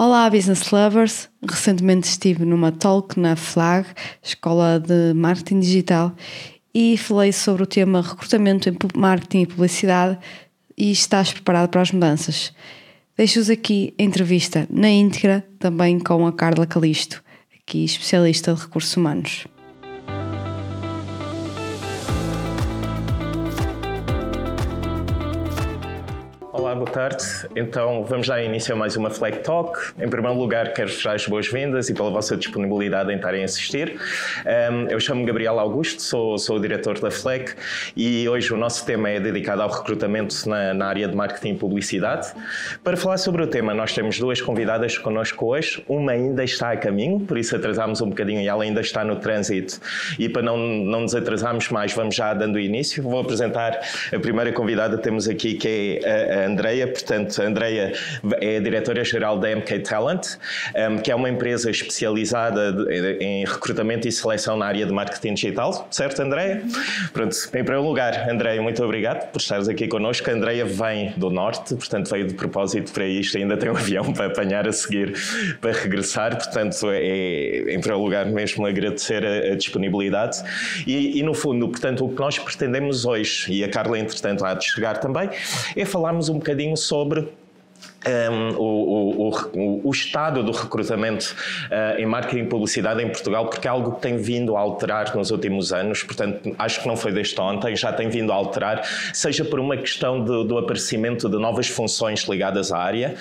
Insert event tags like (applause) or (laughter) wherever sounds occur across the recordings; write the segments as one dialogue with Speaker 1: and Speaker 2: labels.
Speaker 1: Olá, business lovers! Recentemente estive numa talk na FLAG, Escola de Marketing Digital, e falei sobre o tema recrutamento em marketing e publicidade e estás preparado para as mudanças. Deixo-vos aqui a entrevista na íntegra, também com a Carla Calisto, aqui especialista de recursos humanos.
Speaker 2: Tarde. Então, vamos dar início a mais uma Flag Talk. Em primeiro lugar, quero vos dar as boas-vindas e pela vossa disponibilidade em estarem a assistir. Um, eu chamo-me Gabriel Augusto, sou, sou o diretor da Flag e hoje o nosso tema é dedicado ao recrutamento na, na, área de marketing e publicidade. Para falar sobre o tema, nós temos duas convidadas connosco hoje. Uma ainda está a caminho, por isso atrasámos um bocadinho e ela ainda está no trânsito. E para não, não nos atrasarmos mais, vamos já dando início. Vou apresentar a primeira convidada que temos aqui, que é a, a Andreia. Portanto, a Andreia é a diretora-geral da MK Talent, um, que é uma empresa especializada em recrutamento e seleção na área de marketing digital, certo, Andreia? Pronto, em primeiro lugar, Andreia, muito obrigado por estares aqui connosco. A Andreia vem do Norte, portanto, veio de propósito para isto, ainda tem um avião para apanhar a seguir para regressar, portanto, é, em primeiro lugar, mesmo agradecer a, a disponibilidade. E, e, no fundo, portanto, o que nós pretendemos hoje, e a Carla, entretanto, há de chegar também, é falarmos um bocadinho sobre um, o, o, o, estado do recrutamento uh, em marketing e publicidade em Portugal, porque é algo que tem vindo a alterar nos últimos anos, portanto, acho que não foi desde ontem, já tem vindo a alterar, seja por uma questão de, do aparecimento de novas funções ligadas à área,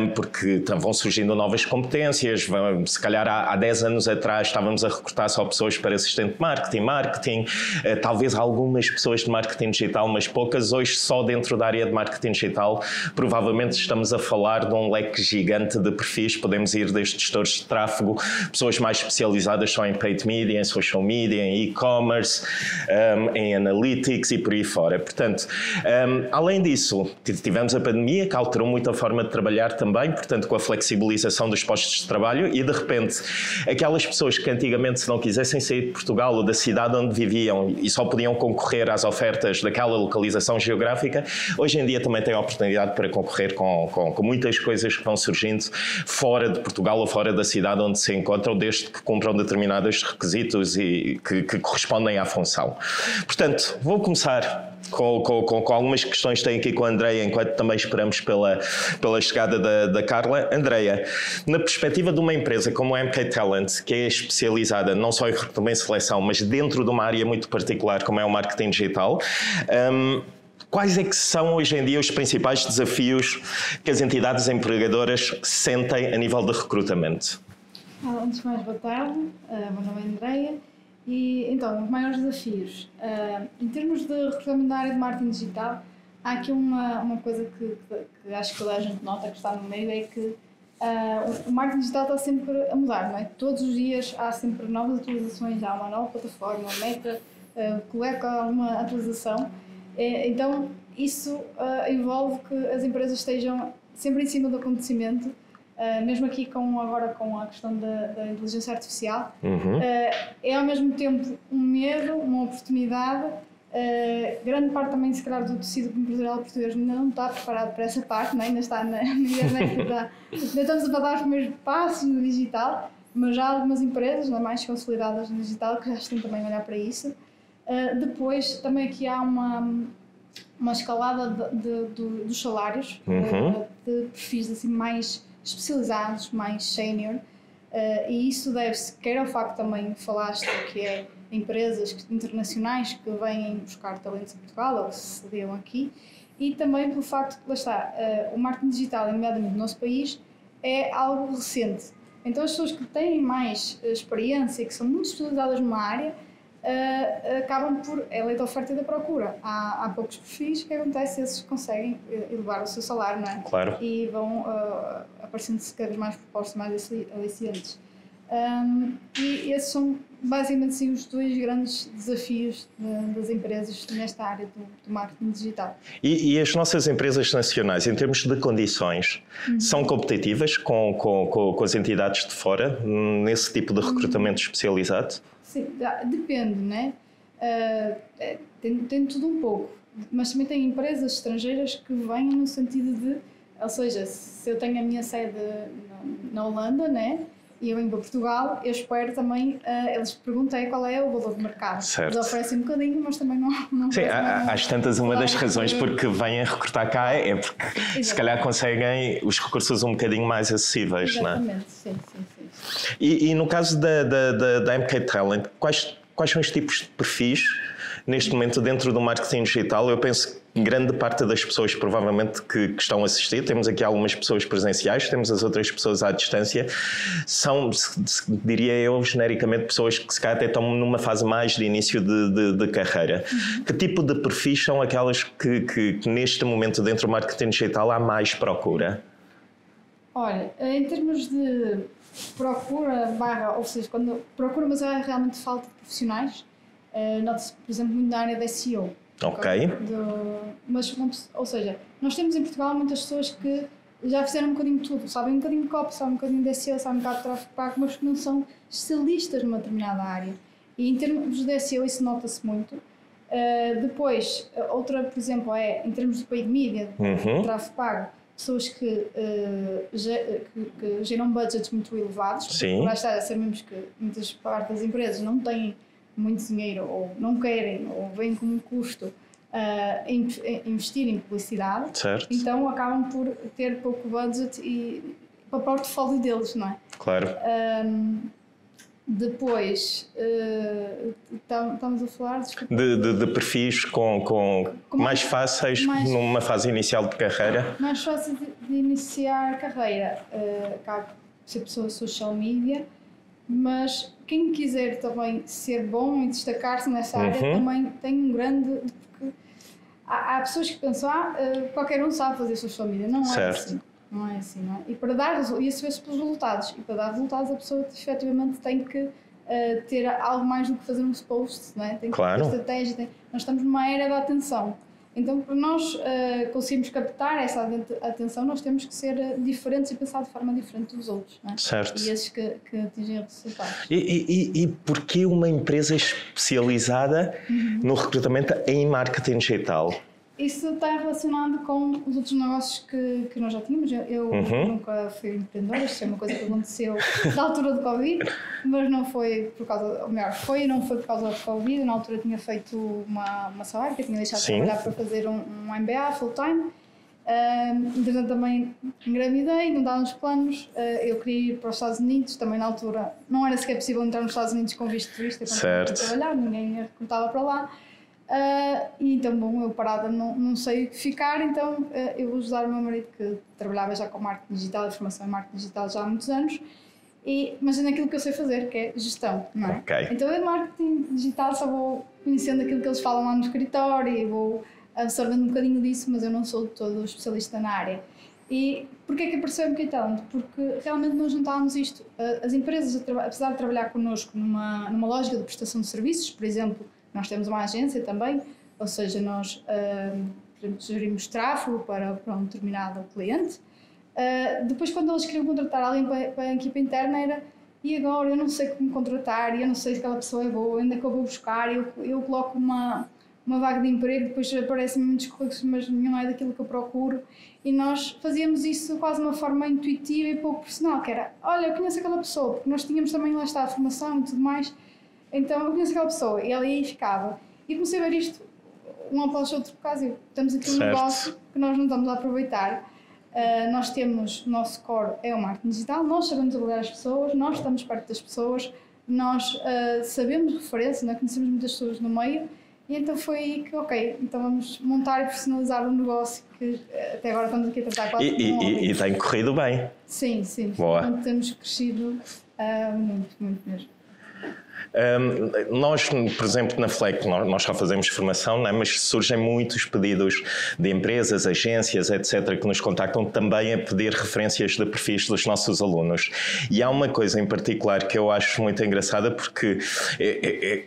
Speaker 2: um, porque vão surgindo novas competências, vão, se calhar há, há 10 anos atrás estávamos a recrutar só pessoas para assistente de marketing, marketing, uh, talvez algumas pessoas de marketing digital, mas poucas, hoje só dentro da área de marketing digital, provavelmente estamos a falar de um leque gigante de perfis, podemos ir desde gestores de tráfego, pessoas mais especializadas só em paid media, em social media, em e-commerce, um, em analytics e por aí fora. Portanto, um, além disso, tivemos a pandemia que alterou muito a forma de trabalhar também, portanto, com a flexibilização dos postos de trabalho e de repente, aquelas pessoas que antigamente se não quisessem sair de Portugal ou da cidade onde viviam e só podiam concorrer às ofertas daquela localização geográfica, hoje em dia também têm a oportunidade para concorrer com, com, com muitas coisas que vão surgindo fora de Portugal ou fora da cidade onde se encontram, desde que cumpram determinados requisitos e que, que correspondem à função. Portanto, vou começar com, com, com, algumas questões que tenho aqui com a Andreia, enquanto também esperamos pela, pela chegada da, da Carla. Andreia, na perspectiva de uma empresa como a MK Talent, que é especializada não só em recrutamento e seleção, mas dentro de uma área muito particular como é o marketing digital, um, Quais é que são hoje em dia os principais desafios que as entidades empregadoras sentem a nível de recrutamento?
Speaker 3: Antes de mais, boa tarde. Uh, meu nome é Andreia. E então, os maiores desafios. Uh, em termos de recrutamento da área de marketing digital, há aqui uma, uma coisa que, que, que acho que toda a gente nota que está no meio: é que uh, o marketing digital está sempre a mudar, não é? Todos os dias há sempre novas atualizações, há uma nova plataforma, uma meta, uh, coloca uma atualização é, então, isso uh, envolve que as empresas estejam sempre em cima do acontecimento, uh, mesmo aqui com, agora com a questão da, da inteligência artificial. Uhum. Uh, é ao mesmo tempo um medo, uma oportunidade. grande parte também, se calhar, do tecido empresarial português ainda não está preparado para essa parte, né? ainda está na, (laughs) na internet, ainda, ainda estamos a dar os primeiros passos no digital, mas já há algumas empresas, ainda mais consolidadas no digital, que já estão também a olhar para isso. Uh, depois, também aqui há uma, uma escalada de, de, de dos salários, uhum. uh, de perfis assim, mais especializados, mais senior, uh, e isso deve-se, quer ao facto também falaste que é empresas internacionais que vêm buscar talentos em Portugal ou que se sediam aqui, e também pelo facto que, lá está, o marketing digital, nomeadamente no nosso país, é algo recente. Então as pessoas que têm mais experiência que são muito especializadas numa área, uh, acabam por. É lei da oferta e da procura. Há, há poucos perfis, o que acontece? Esses conseguem eh, elevar o seu salário, não é?
Speaker 2: Claro.
Speaker 3: E vão uh, aparecendo-se cada vez mais propostas mais aliciantes. Um, e esses são basicamente sim, os dois grandes desafios de, das empresas nesta área do, do marketing digital.
Speaker 2: E, e, as nossas empresas nacionais, em termos de condições, uhum. são competitivas com, com, com, com, as entidades de fora nesse tipo de recrutamento uhum. especializado?
Speaker 3: Sim, depende, né? Uh, tem, tem tudo um pouco. Mas também tem empresas estrangeiras que vêm no sentido de Ou seja, se eu tenho a minha sede na Holanda, né? e eu venho para Portugal, eu espero também, uh, eles perguntem qual é o valor de mercado.
Speaker 2: Certo.
Speaker 3: Eles oferecem um bocadinho, mas também não. não
Speaker 2: Sim, há, às tantas, uma das razões porque vêm a recrutar cá é porque Exatamente. se calhar conseguem os recursos um bocadinho mais acessíveis,
Speaker 3: Exatamente.
Speaker 2: não é?
Speaker 3: sim, sim, sim.
Speaker 2: E, e no caso da, da, da, da MK Talent, quais, quais são os tipos de perfis neste momento dentro do marketing digital? Eu penso que grande parte das pessoas provavelmente que, que, estão a assistir, temos aqui algumas pessoas presenciais, temos as outras pessoas à distância, são, diria eu, genericamente pessoas que se calhar até estão numa fase mais de início de, de, de carreira. Uhum. Que tipo de perfis são aquelas que, que, que, neste momento dentro do marketing digital há mais procura?
Speaker 3: Olha, em termos de procura barra, ou seja, quando procura, mas há realmente falta de profissionais, uh, nota-se, por exemplo, muito na área da SEO
Speaker 2: Ok.
Speaker 3: Do, mas, ou seja, nós temos em Portugal muitas pessoas que já fizeram um bocadinho de tudo, sabem um bocadinho de copy, sabem um bocadinho de SEO, sabem um bocado de tráfego pago, mas que não são especialistas numa determinada área. E em termos de SEO isso nota-se muito. Uh, depois, outra, por exemplo, é em termos de paid media, uhum. tráfego pago, pessoas que, uh, ge, que, que, geram budgets muito elevados.
Speaker 2: Sim.
Speaker 3: Lá está, sabemos que muitas partes das empresas não têm muito dinheiro ou não querem ou veem como custo uh, investir em publicidade,
Speaker 2: certo.
Speaker 3: então acabam por ter pouco budget e para o portfólio deles, não é?
Speaker 2: Claro.
Speaker 3: Um, depois, uh, estamos a falar
Speaker 2: de, de, de, perfis com, com, com mais fáceis mais, numa fase inicial de carreira.
Speaker 3: Mais fácil de, de iniciar carreira. Uh, acaba por ser pessoa social media, mas quem quiser também ser bom e destacar-se nessa área uhum. também tem um grande. Porque há, há pessoas que pensam, ah, eh, qualquer um sabe fazer social media. Não
Speaker 2: certo.
Speaker 3: é assim. Não é assim, não é? E para dar isso vê-se pelos resultados. E para dar resultados a pessoa efetivamente tem que uh, ter algo mais do que fazer uns posts, não é? Tem que
Speaker 2: claro.
Speaker 3: ter estratégia. Tem... Nós estamos numa era da atenção. Então, para nós uh, conseguirmos captar essa atenção, nós temos que ser eh, diferentes e pensar de forma diferente dos outros. É?
Speaker 2: Certo.
Speaker 3: E esses que, que atingem resultados.
Speaker 2: E, e, e porquê uma empresa especializada uhum. no recrutamento em marketing digital?
Speaker 3: Isso está relacionado com os outros negócios que, que nós já tínhamos. Eu uhum. nunca fui empreendedora, isto é uma coisa que aconteceu na altura do Covid, mas não foi por causa, ou melhor, foi e não foi por causa do Covid. Na altura tinha feito uma, uma salário, tinha deixado Sim. de trabalhar para fazer um, um MBA full-time. Uh, entretanto, também engravidei, não dava uns planos. Uh, eu queria ir para os Estados Unidos, também na altura não era sequer possível entrar nos Estados Unidos com visto de turista quando trabalhar, ninguém recrutava para lá. Uh, e então, bom, eu parada não, não sei ficar, então uh, eu vou ajudar o meu marido que trabalhava já com marketing digital, formação em marketing digital já há muitos anos, e, mas é naquilo que eu sei fazer, que é gestão, não é?
Speaker 2: Okay.
Speaker 3: Então eu marketing digital só vou conhecendo aquilo que eles falam lá no escritório e vou absorvendo um bocadinho disso, mas eu não sou todo especialista na área. E porquê é que apareceu o Talent? Porque realmente nós juntávamos isto. Uh, as empresas, apesar de trabalhar connosco numa, numa lógica de prestação de serviços, por exemplo, nós temos uma agência também, ou seja, nós uh, gerimos tráfego para, para um determinado cliente. Uh, depois, quando eles queriam contratar alguém para, para, a equipa interna, era e agora eu não sei como contratar, eu não sei se aquela pessoa é boa, ainda que eu vou buscar, eu, eu coloco uma, uma vaga de emprego, depois aparecem muitos currículos, mas nenhum é daquilo que eu procuro. E nós fazíamos isso quase de uma forma intuitiva e pouco personal, que era, olha, eu conheço aquela pessoa, porque nós tínhamos também lá está a formação e tudo mais, então eu conheço aquela pessoa e ela aí ficava. E comecei a ver isto um após outro por causa temos aqui um certo. negócio que nós não estamos a aproveitar. Uh, nós temos, o nosso core é o marketing digital, nós sabemos avaliar as pessoas, nós estamos perto das pessoas, nós uh, sabemos referência, é? conhecemos muitas pessoas no meio, e então foi aí que, ok, então vamos montar e personalizar um negócio que uh, até agora estamos aqui a tratar quase
Speaker 2: e, e, e, tem corrido bem.
Speaker 3: Sim, sim.
Speaker 2: Boa.
Speaker 3: Então, temos crescido muito, muito mesmo.
Speaker 2: Um, nós, por exemplo, na FLEC, nós só fazemos formação, né? mas surgem muitos pedidos de empresas, agências, etc., que nos contactam também a pedir referências de perfis dos nossos alunos. E há uma coisa em particular que eu acho muito engraçada, porque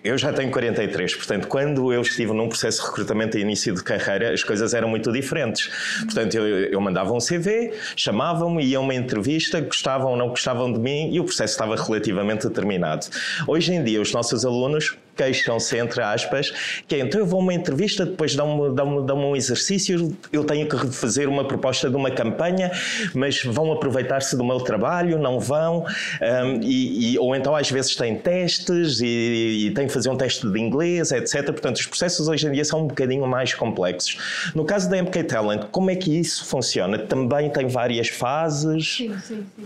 Speaker 2: eu já tenho 43, portanto, quando eu estive num processo de recrutamento e início de carreira, as coisas eram muito diferentes. Portanto, eu, eu mandava um CV, chamavam-me, iam uma entrevista, gostavam ou não gostavam de mim e o processo estava relativamente determinado. Hoje em dia os nossos alunos queixam-se, entre aspas, que é, então eu vou a uma entrevista, depois dão-me dão dão um exercício, eu tenho que fazer uma proposta de uma campanha, mas vão aproveitar-se do meu trabalho, não vão, um, e, e, ou então às vezes têm testes e, e têm que fazer um teste de inglês, etc. Portanto, os processos hoje em dia são um bocadinho mais complexos. No caso da MK Talent, como é que isso funciona? Também tem várias fases?
Speaker 3: Sim, sim, sim.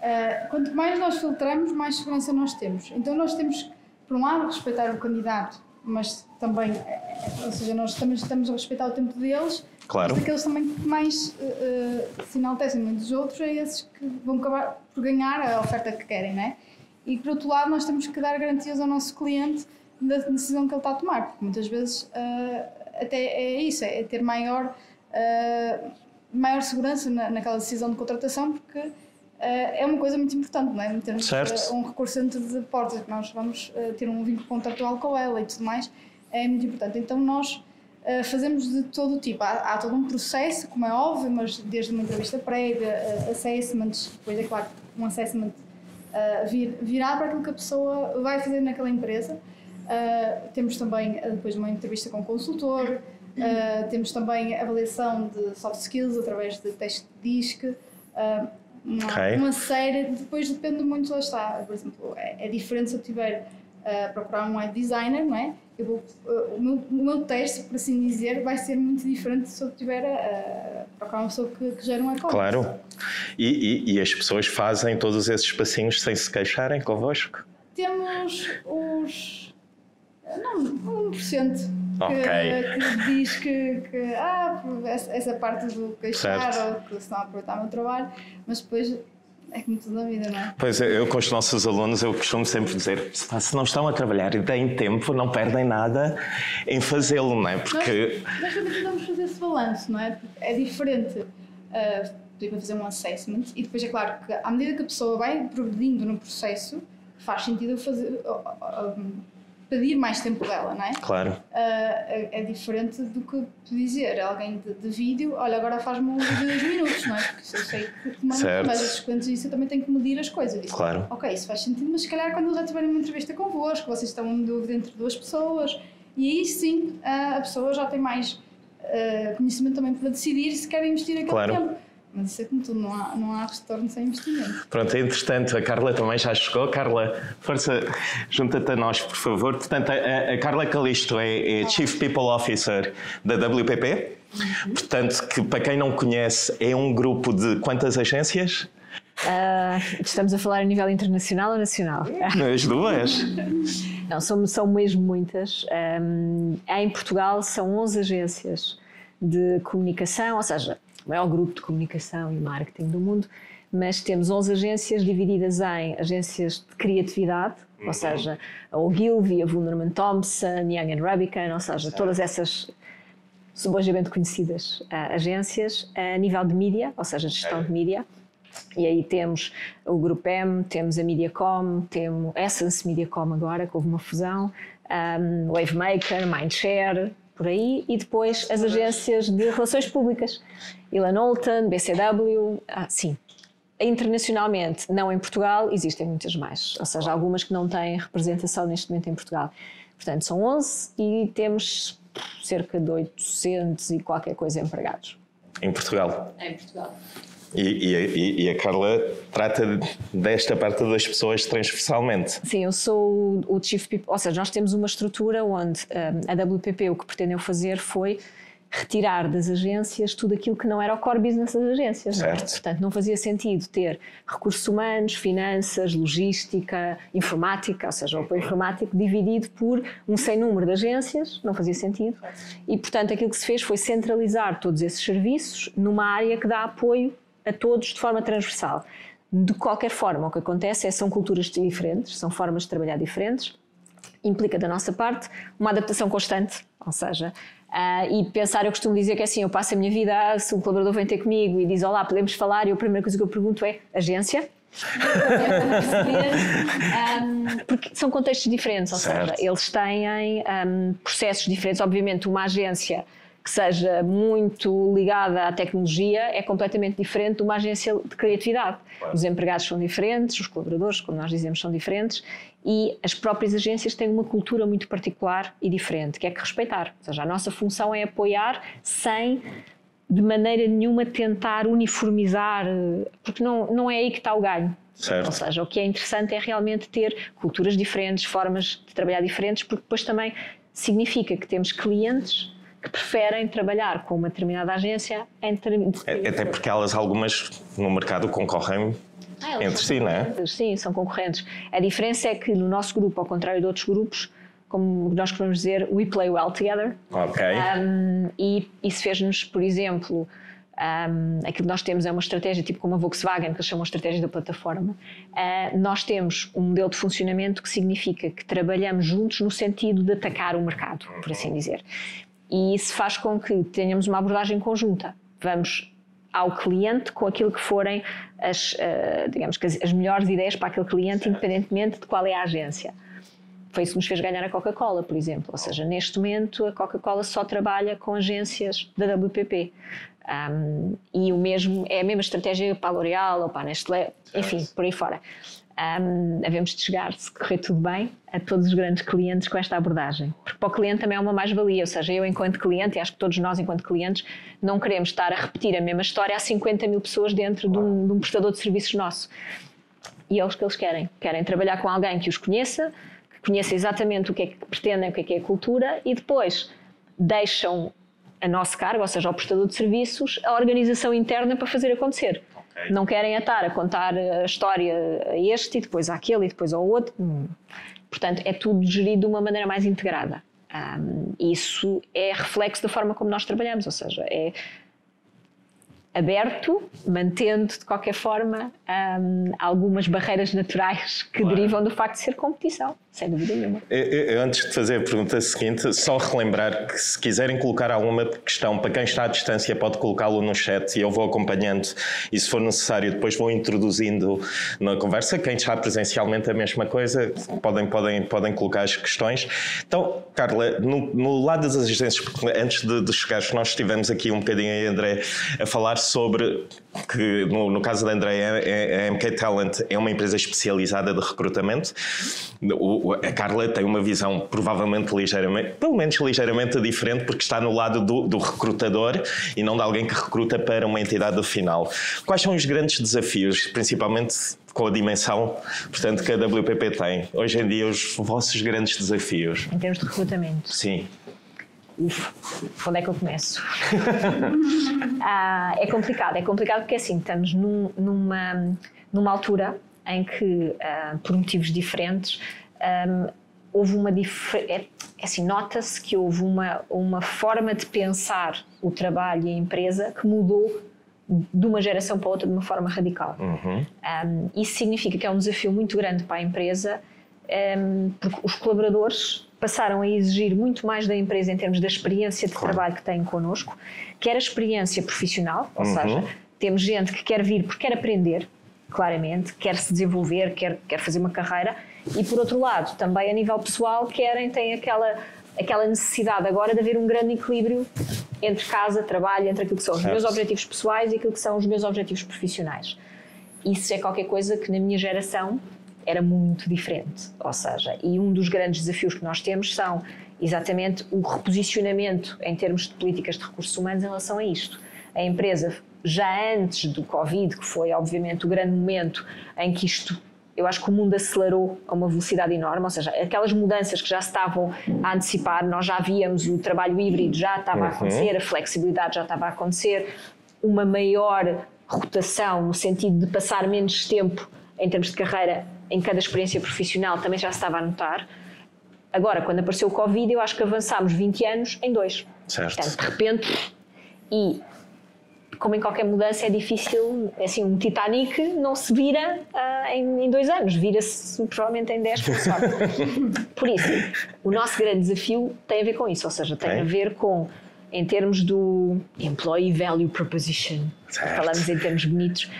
Speaker 3: Uh, quanto mais nós filtramos, mais segurança nós temos. Então nós temos por um lado, respeitar o candidato, mas também, eh, ou seja, nós também estamos a respeitar o tempo deles,
Speaker 2: claro.
Speaker 3: mas aqueles também que mais uh, se enaltecem dos outros é esses que vão acabar por ganhar a oferta que querem, né? E por outro lado, nós temos que dar garantias ao nosso cliente da decisão que ele está a tomar, porque muitas vezes uh, até é isso, é ter maior, uh, maior segurança na, naquela decisão de contratação, porque é uma coisa muito importante, não é? Termos
Speaker 2: certo.
Speaker 3: um recurso dentro de portas, que nós vamos ter um vínculo contratual com ela e tudo mais, é muito importante. Então nós fazemos de todo o tipo. Há, há, todo um processo, como é óbvio, mas desde uma entrevista prévia, assessments, depois é claro, um assessment vir, para aquilo que a pessoa vai fazer naquela empresa. temos também depois uma entrevista com o consultor, temos também avaliação de soft skills através de teste de DISC, uma, okay. uma série, depois depende muito, lá está. Por exemplo, é, é diferente se eu tiver a uh, procurar um web designer, não é? Eu vou, uh, o, meu, o meu teste, por assim dizer, vai ser muito diferente se eu tiver a, a procurar uma pessoa que, que gera um e-commerce.
Speaker 2: Claro. E, e, e, as pessoas fazem todos esses passinhos sem se queixarem convosco?
Speaker 3: Temos os. Não, 1% que, que diz que, que ah, essa parte do queixar certo. ou que se estão a aproveitar o meu trabalho, mas depois é como tudo na vida, não é?
Speaker 2: Pois é, eu com os nossos alunos eu costumo sempre dizer se não estão a trabalhar e têm tempo, não perdem nada em fazê-lo, não é?
Speaker 3: Porque... Nós, nós também tentamos fazer esse balanço, não é? Porque é diferente uh, de fazer um assessment e depois é claro que à medida que a pessoa vai progredindo no processo faz sentido fazer... Uh, uh, pedir mais tempo dela, não é?
Speaker 2: Claro. Uh,
Speaker 3: é, é, diferente do que dizer a alguém de, de, vídeo, olha, agora faz-me um vídeo de 2 minutos, não é? Porque se eu sei que demanda mais esses clientes isso, eu também tenho que medir as coisas. Digo,
Speaker 2: claro.
Speaker 3: Ok, isso faz sentido, mas se calhar quando já tiverem uma entrevista convosco, vocês estão em dúvida entre duas pessoas, e aí sim a pessoa já tem mais uh, conhecimento também para decidir se quer investir aquele claro. tempo. Mas isso é como tudo, não há, não há retorno sem investimento.
Speaker 2: Pronto, entretanto, a Carla também já chegou. Carla, força, junta-te a nós, por favor. Portanto, a, a Carla Calisto é, é, Chief People Officer da WPP. Uhum. Portanto, que para quem não conhece, é um grupo de quantas agências?
Speaker 4: Uh, estamos a falar a nível internacional ou nacional?
Speaker 2: As duas.
Speaker 4: Não, são, são mesmo muitas. Um, em Portugal são 11 agências de comunicação, ou seja, o maior grupo de comunicação e marketing do mundo, mas temos 11 agências divididas em agências de criatividade, uhum. ou seja, a Ogilvy, a Wunderman Thompson, Young and Rubicon, ou seja, certo. todas essas subajamente conhecidas uh, agências a nível de mídia, ou seja, gestão é. de mídia. E aí temos o Grupo M, temos a Mediacom, temos Essence Mediacom agora, que houve uma fusão, um, Wavemaker, Mindshare, por aí, e depois as agências de relações públicas. Ilan Olton, BCW, ah, sim. Internacionalmente, não em Portugal, existem muitas mais, ou seja, algumas que não têm representação neste momento em Portugal. Portanto, são 11 e temos cerca de 800 e qualquer coisa empregados.
Speaker 2: Em Portugal?
Speaker 4: Em Portugal.
Speaker 2: E, e, e, a Carla trata desta parte das pessoas transversalmente.
Speaker 4: Sim, eu sou o Chief People, ou seja, nós temos uma estrutura onde um, a WPP o que pretendeu fazer foi retirar das agências tudo aquilo que não era o core business das agências.
Speaker 2: Certo.
Speaker 4: Não é? Portanto, não fazia sentido ter recursos humanos, finanças, logística, informática, ou seja, o apoio informático dividido por um sem número de agências, não fazia sentido. E, portanto, aquilo que se fez foi centralizar todos esses serviços numa área que dá apoio a todos de forma transversal. De qualquer forma, o que acontece é são culturas diferentes, são formas de trabalhar diferentes, implica da nossa parte uma adaptação constante, ou seja, uh, e pensar, eu costumo dizer que é assim, eu passo a minha vida, se um colaborador vem ter comigo e diz olá, podemos falar, e a primeira coisa que eu pergunto é agência? (laughs) um, porque são contextos diferentes, ou certo. seja, eles têm um, processos diferentes. Obviamente, uma agência que seja muito ligada à tecnologia é completamente diferente de uma agência de criatividade. Claro. Os empregados são diferentes, os colaboradores, como nós dizemos, são diferentes e as próprias agências têm uma cultura muito particular e diferente, que é que respeitar. Ou seja, a nossa função é apoiar sem de maneira nenhuma tentar uniformizar, porque não, não é aí que está o ganho.
Speaker 2: Certo.
Speaker 4: Ou seja, o que é interessante é realmente ter culturas diferentes, formas de trabalhar diferentes, porque depois também significa que temos clientes que preferem trabalhar com uma determinada agência em
Speaker 2: termos é, Até porque elas, algumas no mercado, concorrem ah, entre si, não é?
Speaker 4: Sim, são concorrentes. A diferença é que no nosso grupo, ao contrário de outros grupos, como nós podemos dizer, we play well together.
Speaker 2: Ok.
Speaker 4: Um, e isso fez-nos, por exemplo, um, aquilo que nós temos é uma estratégia, tipo como a Volkswagen, que eles chamam a estratégia da plataforma. Uh, nós temos um modelo de funcionamento que significa que trabalhamos juntos no sentido de atacar o mercado, por assim dizer. E isso faz com que tenhamos uma abordagem conjunta. Vamos ao cliente com aquilo que forem as, uh, digamos que as, as, melhores ideias para aquele cliente, independentemente de qual é a agência. Foi isso que nos fez ganhar a Coca-Cola, por exemplo. Ou seja, neste momento a Coca-Cola só trabalha com agências da WPP. Um, e o mesmo é a mesma estratégia para a L'Oréal ou para a Nestlé, enfim, por aí fora um, havemos de chegar, se correr tudo bem, a todos os grandes clientes com esta abordagem. Porque para o cliente também é uma mais-valia, ou seja, eu enquanto cliente, e acho que todos nós enquanto clientes, não queremos estar a repetir a mesma história a 50 mil pessoas dentro de um, de um prestador de serviços nosso. E é o que eles querem. Querem trabalhar com alguém que os conheça, que conheça exatamente o que é que pretendem, o que é que é a cultura, e depois deixam a nosso cargo, ou seja, ao prestador de serviços, a organização interna para fazer acontecer. Okay. Não querem atar a contar a história a este e depois àquele e depois ao outro. Hum. Portanto, é tudo gerido de uma maneira mais integrada. Um, isso é reflexo da forma como nós trabalhamos, ou seja, é aberto, mantendo de qualquer forma um, algumas barreiras naturais que claro. derivam do facto de ser competição, sem dúvida nenhuma.
Speaker 2: Antes de fazer a pergunta seguinte, só relembrar que se quiserem colocar alguma questão para quem está à distância, pode colocá-lo no chat e eu vou acompanhando e se for necessário depois vou introduzindo na conversa. Quem está presencialmente a mesma coisa, podem, podem, podem colocar as questões. Então, Carla, no, no lado das agências, antes de, de nós estivemos aqui um bocadinho André, a falar sobre que no, no caso da André, a, a MK Talent é uma empresa especializada de recrutamento. O, a Carla tem uma visão provavelmente ligeiramente, pelo menos ligeiramente diferente, porque está no lado do, do recrutador e não de alguém que recruta para uma entidade final. Quais são os grandes desafios, principalmente com a dimensão, portanto, que a WPP tem? Hoje em dia, os vossos grandes desafios?
Speaker 4: Em termos de recrutamento?
Speaker 2: Sim.
Speaker 4: Uf, onde é que eu começo? (laughs) ah, é complicado, é complicado porque assim, estamos num, numa, numa altura em que, ah, por motivos diferentes, ah, houve uma diferença. É, é, assim, nota-se que houve uma, uma forma de pensar o trabalho e a empresa que mudou de uma geração para outra de uma forma radical. Uhum. Um, isso significa que é um desafio muito grande para a empresa, um, porque os colaboradores passaram a exigir muito mais da empresa em termos da experiência de claro. trabalho que têm connosco, quer a experiência profissional, ou uhum. seja, temos gente que quer vir porque quer aprender, claramente, quer se desenvolver, quer, quer fazer uma carreira, e por outro lado, também a nível pessoal, querem, têm aquela, aquela necessidade agora de haver um grande equilíbrio entre casa, trabalho, entre aquilo que são os certo. meus objetivos pessoais e aquilo que são os meus objetivos profissionais. Isso é qualquer coisa que na minha geração era muito diferente. Ou seja, e um dos grandes desafios que nós temos são exatamente o reposicionamento em termos de políticas de recursos humanos em relação a isto. A empresa, já antes do Covid, que foi obviamente o grande momento em que isto eu acho que o mundo acelerou a uma velocidade enorme, ou seja, aquelas mudanças que já estavam a antecipar, nós já víamos o trabalho híbrido já estava uhum. a acontecer, a flexibilidade já estava a acontecer, uma maior rotação no sentido de passar menos tempo em termos de carreira em cada experiência profissional também já se estava a notar. Agora, quando apareceu o Covid, eu acho que avançámos 20 anos em dois.
Speaker 2: Certo.
Speaker 4: Portanto, de repente, e como em qualquer mudança é difícil, é assim, um Titanic não se vira uh, em, em, dois anos, vira-se provavelmente em 10 por (laughs) sorte. por isso, o nosso grande desafio tem a ver com isso, ou seja, tem a ver com, em termos do Employee Value Proposition, certo. falamos em termos bonitos,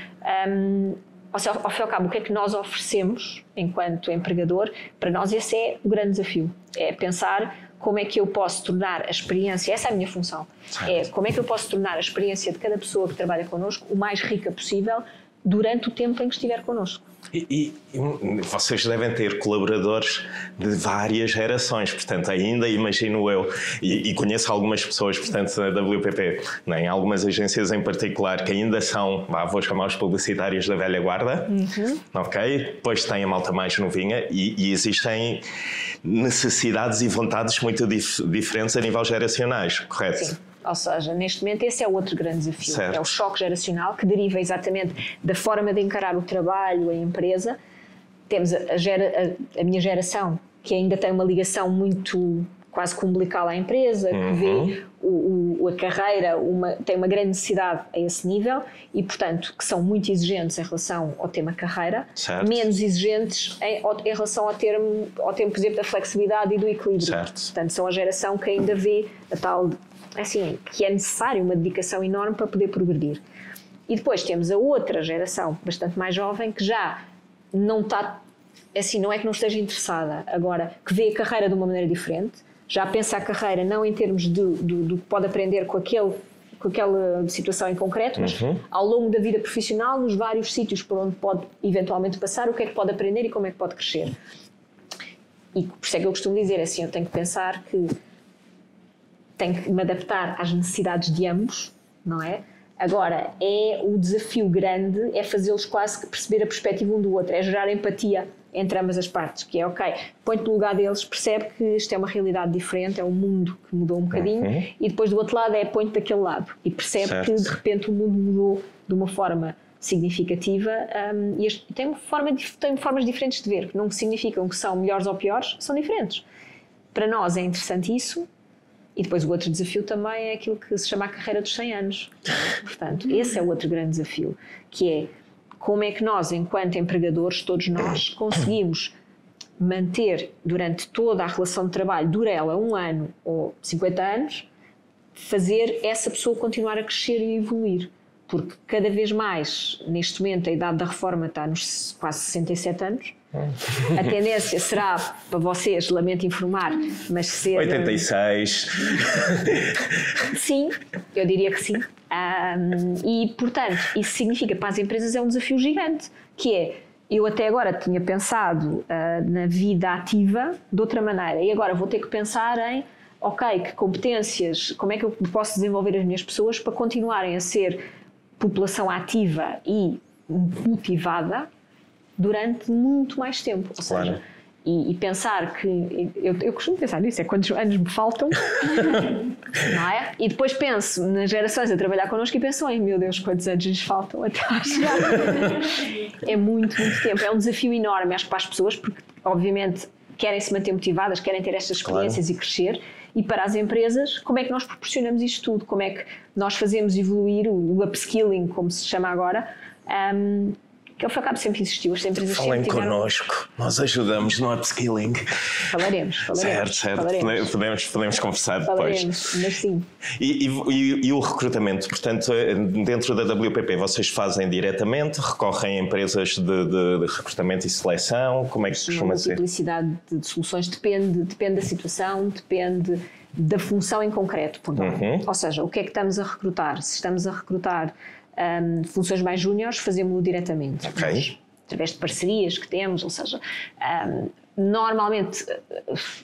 Speaker 4: um, ao fim e ao cabo, o que é que nós oferecemos enquanto empregador, para nós esse é o grande desafio. É pensar como é que eu posso tornar a experiência, essa é a minha função, certo. é como é que eu posso tornar a experiência de cada pessoa que trabalha connosco o mais rica possível durante o tempo em que estiver connosco.
Speaker 2: E, e, vocês devem ter colaboradores de várias gerações, portanto, ainda imagino eu, e, e conheço algumas pessoas, portanto, da WPP, né, em algumas agências em particular, que ainda são, vá, vou chamar os publicitários da velha guarda, uhum. ok? Depois tem a malta mais novinha e, e existem necessidades e vontades muito dif diferentes a nível geracionais, correto?
Speaker 4: Sim. Ou seja, neste momento esse é o outro grande desafio, certo. é o choque geracional que deriva exatamente da forma de encarar o trabalho, a empresa. Temos a, gera, a, a minha geração que ainda tem uma ligação muito quase que umbilical à empresa, uhum. que vê o, o, a carreira, uma, tem uma grande necessidade a esse nível e, portanto, que são muito exigentes em relação ao tema carreira, certo. menos exigentes em, em, relação ao termo, ao tempo, por exemplo, da flexibilidade e do equilíbrio. Certo. Portanto, são a geração que ainda vê a tal assim, que é necessário uma dedicação enorme para poder progredir. E depois temos a outra geração, bastante mais jovem, que já não está, assim, não é que não esteja interessada, agora que vê a carreira de uma maneira diferente, já pensa a carreira não em termos do, do, que pode aprender com aquele com aquela situação em concreto, mas uhum. ao longo da vida profissional, nos vários sítios por onde pode eventualmente passar, o que é que pode aprender e como é que pode crescer. E por isso é que eu costumo dizer assim, eu tenho que pensar que tenho que me adaptar às necessidades de ambos, não é? Agora, é o desafio grande é fazê-los quase que perceber a perspectiva um do outro, é gerar empatia entre ambas as partes, que é ok, põe-te no lugar deles, percebe que isto é uma realidade diferente, é um mundo que mudou um bocadinho, uhum. e depois do outro lado é põe-te daquele lado e percebe certo. que de repente o mundo mudou de uma forma significativa um, e tem, forma, tem formas diferentes de ver, que não significam que são melhores ou piores, são diferentes. Para nós é interessante isso, e depois o outro desafio também é aquilo que se chama a carreira dos 100 anos. (laughs) Portanto, esse é o outro grande desafio, que é como é que nós, enquanto empregadores, todos nós, conseguimos manter durante toda a relação de trabalho, dura ela um ano ou 50 anos, fazer essa pessoa continuar a crescer e evoluir. Porque cada vez mais, neste momento, a idade da reforma está nos quase 67 anos, a tendência será, para vocês, lamento informar, mas ser.
Speaker 2: 86.
Speaker 4: Sim, eu diria que sim. Um, e, portanto, isso significa para as empresas é um desafio gigante, que é. Eu até agora tinha pensado uh, na vida ativa de outra maneira e agora vou ter que pensar em ok, que competências, como é que eu posso desenvolver as minhas pessoas para continuarem a ser população ativa e motivada durante muito mais tempo. Ou claro. seja, e, e, pensar que. Eu, eu costumo pensar nisso, é quantos anos me faltam, (laughs) não é? E depois penso nas gerações a trabalhar connosco e penso, ai meu Deus, quantos anos nos faltam até lá chegar. é muito, muito tempo. É um desafio enorme, acho que para as pessoas, porque obviamente querem se manter motivadas, querem ter estas experiências claro. e crescer. E para as empresas, como é que nós proporcionamos isto tudo? Como é que nós fazemos evoluir o, o upskilling, como se chama agora? Um, que o FACAP sempre existiu, as empresas
Speaker 2: Falem
Speaker 4: sempre
Speaker 2: tiveram... connosco, nós ajudamos no upskilling.
Speaker 4: Falaremos, falaremos.
Speaker 2: Certo, certo,
Speaker 4: falaremos.
Speaker 2: Podemos, podemos conversar
Speaker 4: falaremos,
Speaker 2: depois.
Speaker 4: mas sim.
Speaker 2: E, e, e, o recrutamento, portanto, dentro da WPP vocês fazem diretamente, recorrem a empresas de, de, de recrutamento e seleção, como é que se costuma ser?
Speaker 4: A multiplicidade de, soluções depende, depende da situação, depende da função em concreto. Uhum. Ou seja, o que é que estamos a recrutar? Se estamos a recrutar um, funções mais júniores, fazemos-lo diretamente.
Speaker 2: Okay.
Speaker 4: Através de parcerias que temos, ou seja, um, normalmente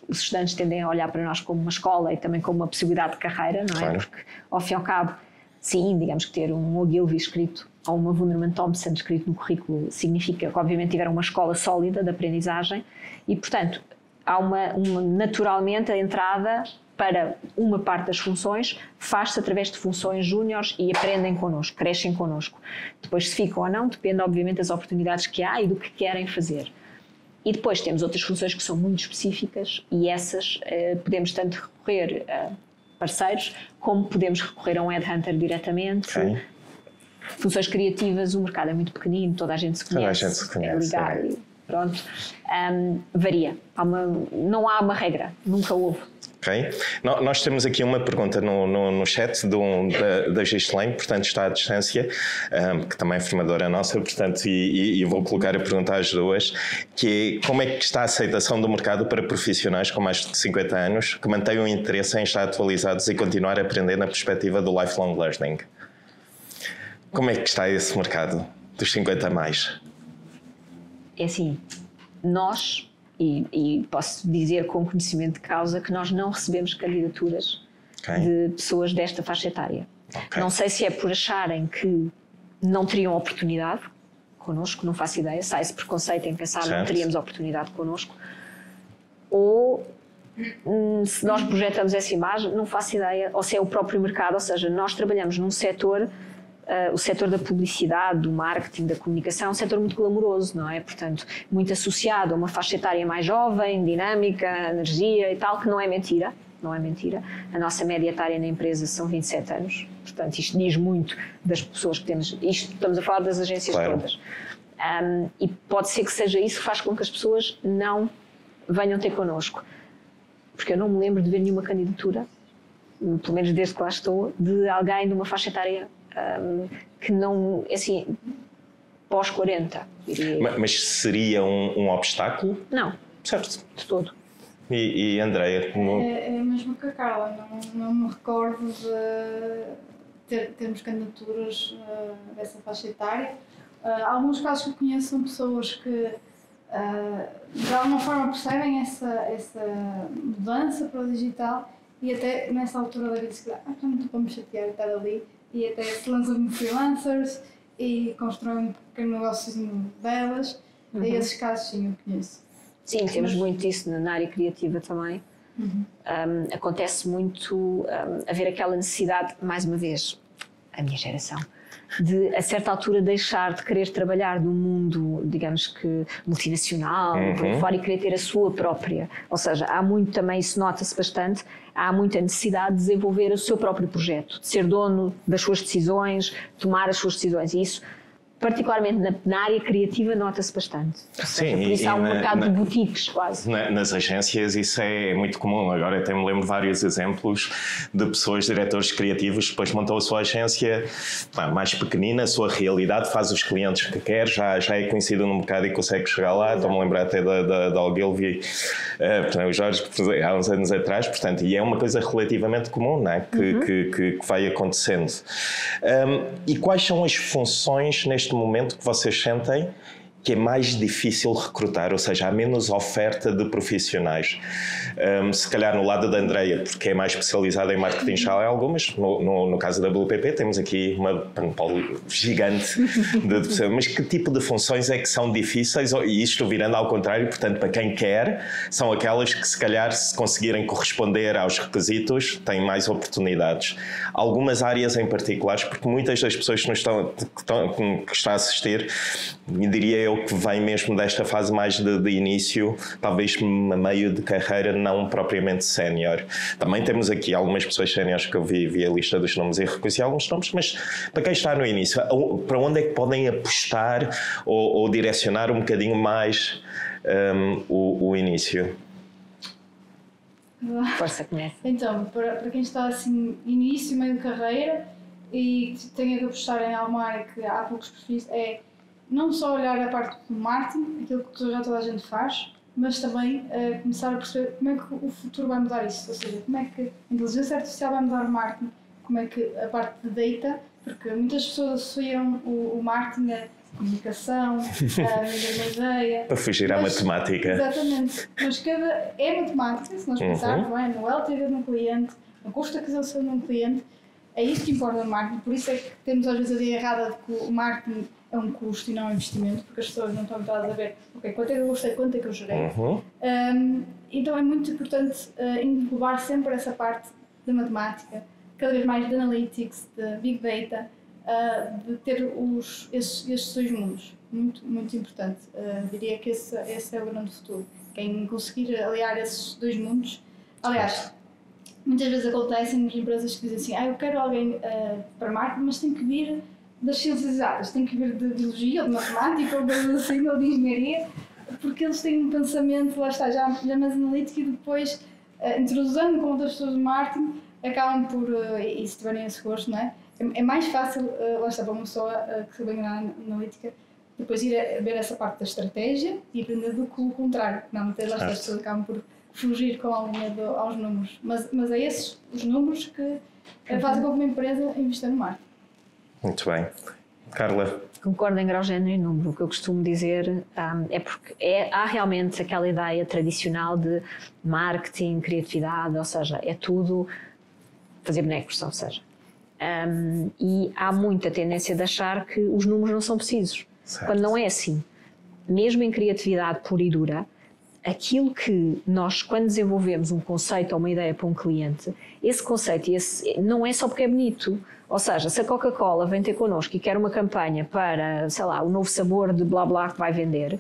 Speaker 4: os estudantes tendem a olhar para nós como uma escola e também como uma possibilidade de carreira, não é? Claro. Porque, ao fim e ao cabo, sim, digamos que ter um Ogilvy escrito ou uma Wunderman Thompson escrito no currículo significa que, obviamente, tiveram uma escola sólida de aprendizagem e, portanto, há uma, uma naturalmente a entrada para uma parte das funções faz-se através de funções júniores e aprendem connosco, crescem connosco. Depois, se ficam ou não, depende, obviamente, das oportunidades que há e do que querem fazer. E depois temos outras funções que são muito específicas e essas eh, podemos tanto recorrer a parceiros como podemos recorrer a um headhunter diretamente. Okay. Funções criativas, o mercado é muito pequenino, toda a gente se conhece.
Speaker 2: Toda a gente se conhece.
Speaker 4: É ligar. É Pronto. Um, varia. Há uma, não há uma regra, nunca houve.
Speaker 2: Ok. Nós temos aqui uma pergunta no, no, no chat da, da Gislaine, portanto está à distância, um, que também é formadora nossa, portanto, e, e, vou colocar a pergunta às duas, que é como é que está a aceitação do mercado para profissionais com mais de 50 anos que mantêm o interesse em estar atualizados e continuar a aprender na perspectiva do lifelong learning? Como é que está esse mercado dos 50 a mais?
Speaker 4: É assim, nós e, e, posso dizer com conhecimento de causa que nós não recebemos candidaturas okay. de pessoas desta faixa etária. Okay. Não sei se é por acharem que não teriam oportunidade connosco, não faço ideia, sai esse preconceito em pensar que não teríamos oportunidade connosco, ou hum, se nós projetamos essa imagem, não faço ideia, ou se é o próprio mercado, ou seja, nós trabalhamos num setor Uh, o setor da publicidade, do marketing, da comunicação é um setor muito glamouroso, não é? Portanto, muito associado a uma faixa etária mais jovem, dinâmica, energia e tal, que não é mentira. Não é mentira. A nossa média etária na empresa são 27 anos. Portanto, isto diz muito das pessoas que temos. Isto estamos a falar das agências claro. todas. Um, e pode ser que seja isso que faz com que as pessoas não venham ter connosco. Porque eu não me lembro de ver nenhuma candidatura, pelo menos desde que lá estou, de alguém de uma faixa etária um, que não, assim, pós 40.
Speaker 2: Mas, mas, seria um, um, obstáculo?
Speaker 4: Não.
Speaker 2: Certo.
Speaker 4: De todo.
Speaker 2: E, e Andréia?
Speaker 3: Como... É, é mesmo que a Carla, não, não me recordo de ter, termos candidaturas uh, dessa faixa etária. Uh, alguns casos que eu conheço são pessoas que uh, de alguma forma percebem essa, essa mudança para o digital e até nessa altura da vida se ah, não estou para me chatear e estar ali e até se lançam como freelancers e constroem um pequeno delas. Uhum. E esses casos sim eu conheço.
Speaker 4: Sim, temos muito isso na área criativa também. Uhum. Um, acontece muito um, haver aquela necessidade, mais uma vez, a minha geração, de a certa altura deixar de querer trabalhar num mundo, digamos que multinacional, uhum. fora e querer ter a sua própria. Ou seja, há muito também, isso nota-se bastante, há muita necessidade de desenvolver o seu próprio projeto, de ser dono das suas decisões, tomar as suas decisões. E isso particularmente na, na, área criativa, nota-se bastante. Sim, por isso há um na, mercado na, de boutiques quase.
Speaker 2: nas agências isso é muito comum. Agora até me lembro vários exemplos de pessoas, diretores criativos, depois montou a sua agência pá, mais pequenina, a sua realidade, faz os clientes que quer, já, já é conhecido no mercado e consegue chegar lá. Estou-me a lembrar até da, da, da Ogilvy, uh, o Jorge, há uns anos atrás, portanto, e é uma coisa relativamente comum não é? que, uhum. que, que, que, vai acontecendo. Um, e quais são as funções neste neste momento que vocês sentem que é mais difícil recrutar, ou seja, há menos oferta de profissionais. Um, se calhar no lado da Andreia, porque é mais especializada em marketing, já há algumas. No, no, no, caso da WPP, temos aqui uma panoplia gigante de pessoas. Mas que tipo de funções é que são difíceis? E isto virando ao contrário, portanto, para quem quer, são aquelas que, se calhar, se conseguirem corresponder aos requisitos, têm mais oportunidades. Algumas áreas em particulares, porque muitas das pessoas que, nos estão, que, estão, que está a assistir, diria eu, que vem mesmo desta fase mais de, de início, talvez a meio de carreira, não propriamente sénior. Também temos aqui algumas pessoas séniores que eu vi, vi a lista dos nomes e reconheci alguns nomes, mas para quem está no início, para onde é que podem apostar ou, ou direcionar um bocadinho mais um, o, o início?
Speaker 4: Força, começa.
Speaker 3: Então, para, para quem está assim, início, meio de carreira e tem que apostar em alguma área que há poucos perfis, é não só olhar a parte do marketing, aquilo que já toda a gente faz, mas também uh, começar a perceber como é que o futuro vai mudar isso, ou seja, como é que a inteligência artificial vai mudar o marketing, como é que a parte de data, porque muitas pessoas associam o, o marketing a comunicação, a (laughs) uma ideia.
Speaker 2: Para fugir à matemática.
Speaker 3: Exatamente. Mas cada, é matemática, se nós uhum. pensarmos bem, no LTV de um cliente, no custo de aquisição de um cliente, é isso que importa no marketing. Por isso é que temos às vezes a ideia errada de que o marketing é um custo e não um investimento, porque as pessoas não estão habituadas a ver ok, quanto é que eu gostei, quanto é que eu gerei. Uhum. Um, então é muito importante uh, englobar sempre essa parte da matemática, cada vez mais de analytics, de big data, uh, de ter os, esses, esses dois mundos. Muito, muito importante. Uh, diria que esse, esse é o grande futuro. Quem conseguir aliar esses dois mundos. Aliás, muitas vezes acontece nas empresas que dizem assim: ah, eu quero alguém para marketing, mas tem que vir das ciências exatas, tem que vir de biologia, ou de matemática, ou de assim, ou de engenharia. porque eles têm um pensamento, lá está, já, já mais analítico e depois, uh, introduzindo com outras pessoas de marketing, acabam por, uh, e se tiverem esse gosto, não é? É, é mais fácil, uh, lá está, para uma pessoa uh, que se bem na analítica, depois ir a, ver essa parte da estratégia e aprender do que o contrário. Normalmente lá está, as pessoas acabam por fugir com a linha do, aos números. Mas, mas é esses os números que uhum. fazem com que uma empresa invista no marketing.
Speaker 2: Muito bem. Carla?
Speaker 4: Concordo em grau, género e número. O que eu costumo dizer um, é porque é, há realmente aquela ideia tradicional de marketing, criatividade, ou seja, é tudo fazer bonecos, ou seja. Um, e há muita tendência de achar que os números não são precisos, certo. quando não é assim. Mesmo em criatividade pura e dura, aquilo que nós, quando desenvolvemos um conceito ou uma ideia para um cliente, esse conceito esse, não é só porque é bonito. Ou seja, se a Coca-Cola vem ter connosco e quer uma campanha para, sei lá, o novo sabor de blá blá que vai vender,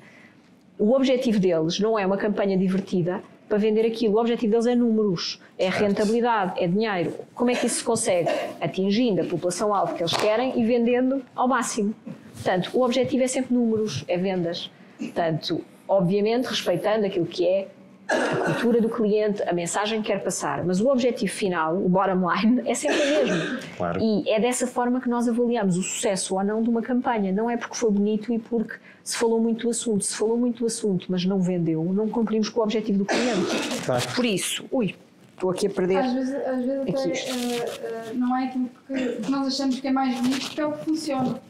Speaker 4: o objetivo deles não é uma campanha divertida para vender aquilo. O objetivo deles é números, é rentabilidade, é dinheiro. Como é que isso se consegue? Atingindo a população-alvo que eles querem e vendendo ao máximo. Portanto, o objetivo é sempre números, é vendas. Portanto, obviamente respeitando aquilo que é a cultura do cliente, a mensagem que quer passar, mas o objetivo final, o bottom line, é sempre o mesmo. Claro. E é dessa forma que nós avaliamos o sucesso ou não de uma campanha. Não é porque foi bonito e porque se falou muito do assunto. Se falou muito do assunto, mas não vendeu, não cumprimos com o objetivo do cliente. Claro. Por isso, ui, estou aqui a perder.
Speaker 3: Às vezes, às vezes até, uh, uh, não é aquilo que nós achamos que é mais bonito, que é o que funciona.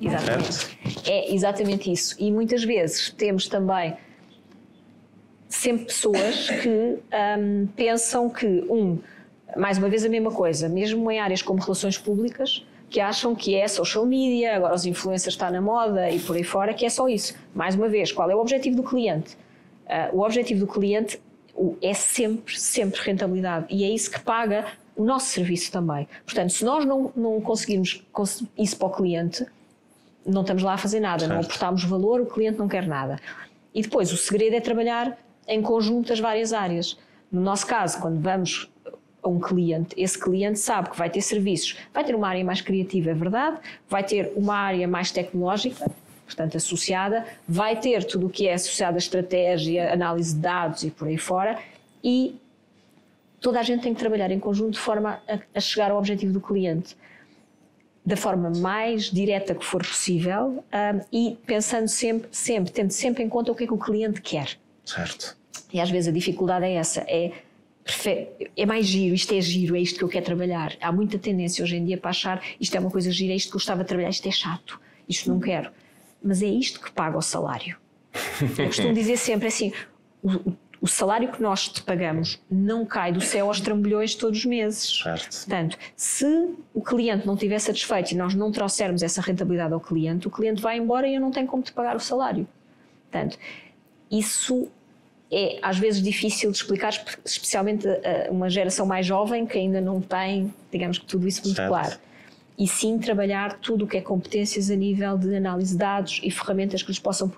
Speaker 4: Exatamente. É exatamente isso. E muitas vezes temos também sempre pessoas que um, pensam que, um, mais uma vez a mesma coisa, mesmo em áreas como relações públicas, que acham que é social media, agora os influencers está na moda e por aí fora, que é só isso. Mais uma vez, qual é o objetivo do cliente? Uh, o objetivo do cliente é sempre, sempre rentabilidade e é isso que paga o nosso serviço também. Portanto, se nós não, não conseguirmos isso para o cliente, não estamos lá a fazer nada, certo. não aportamos valor, o cliente não quer nada. E depois, o segredo é trabalhar em conjunto as várias áreas. No nosso caso, quando vamos a um cliente, esse cliente sabe que vai ter serviços, vai ter uma área mais criativa, é verdade, vai ter uma área mais tecnológica, portanto associada, vai ter tudo o que é associado à estratégia, análise de dados e por aí fora, e toda a gente tem que trabalhar em conjunto de forma a, a chegar ao objetivo do cliente da forma mais direta que for possível e pensando sempre, sempre, tendo sempre em conta o que é que o cliente quer.
Speaker 2: Certo.
Speaker 4: E às vezes a dificuldade é essa, é é mais giro, isto é giro, é isto que eu quero trabalhar. Há muita tendência hoje em dia para achar isto é uma coisa gira, é isto que eu gostava de trabalhar, isto é chato, isto não quero. Mas é isto que paga o salário. (laughs) Eu costumo dizer sempre assim: o, o salário que nós te pagamos não cai do céu aos trambolhões todos os meses.
Speaker 2: Certo.
Speaker 4: Portanto, se o cliente não estiver satisfeito e nós não trouxermos essa rentabilidade ao cliente, o cliente vai embora e eu não tenho como te pagar o salário. Portanto, isso é às vezes difícil de explicar, especialmente a uma geração mais jovem que ainda não tem, digamos que tudo isso muito certo. claro. E sim trabalhar tudo o que é competências a nível de análise de dados e ferramentas que lhes possam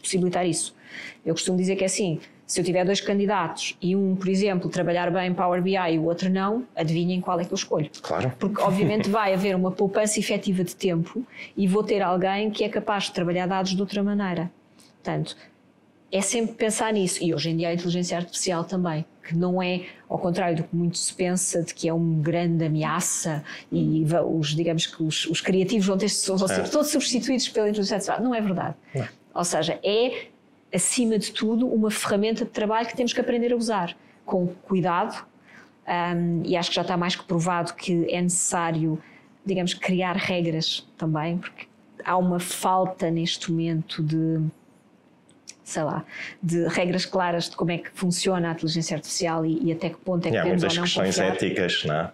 Speaker 4: possibilitar isso. Eu costumo dizer que é assim, se eu tiver dois candidatos e um, por exemplo, trabalhar bem Power BI e o outro não, adivinhem qual é que eu escolho.
Speaker 2: Claro.
Speaker 4: Porque, obviamente, (laughs) vai haver uma poupança efetiva de tempo e vou ter alguém que é capaz de trabalhar dados de outra maneira. Portanto, é sempre pensar nisso. E hoje em dia a inteligência artificial também, que não é, ao contrário do que muito se pensa, de que é uma grande ameaça e os, digamos que os, os criativos vão, ter, vão ser todos substituídos pela inteligência artificial. Não é verdade. Não. Ou seja, é acima de tudo, uma ferramenta de trabalho que temos que aprender a usar com cuidado. Um, e acho que já está mais que provado que é necessário, digamos, criar regras também, porque há uma falta neste momento de, sei lá, de regras claras de como é que funciona a inteligência artificial e, e até que ponto é que
Speaker 2: temos
Speaker 4: há muitas
Speaker 2: questões
Speaker 4: confiar.
Speaker 2: éticas, não é?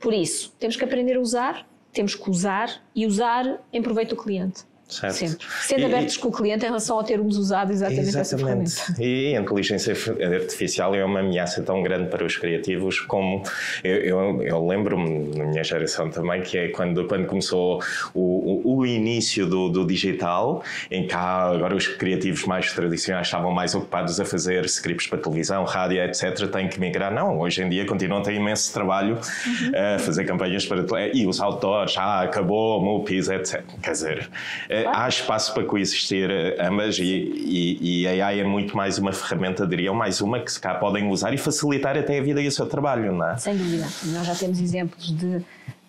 Speaker 4: Por isso, temos que aprender a usar, temos que usar e usar em proveito do cliente.
Speaker 2: Certo.
Speaker 4: Sempre. Sendo e, abertos com o cliente em relação a termos usado exatamente, exatamente. essa ferramenta.
Speaker 2: E a inteligência artificial é uma ameaça tão grande para os criativos como eu, eu, eu lembro-me na minha geração também que é quando, quando começou o, o, o início do, do, digital, em que agora os criativos mais tradicionais estavam mais ocupados a fazer scripts para televisão, rádio, etc. Têm que migrar. Não, hoje em dia continuam a ter imenso trabalho uhum. a fazer campanhas para. E os autores, ah, acabou, MUPIs, etc. Quer dizer. Há espaço para coexistir ambas e, e, e, a AI é muito mais uma ferramenta, diriam, mais uma que se cá podem usar e facilitar até a vida e o seu trabalho, não é?
Speaker 4: Sem dúvida. Nós já temos exemplos de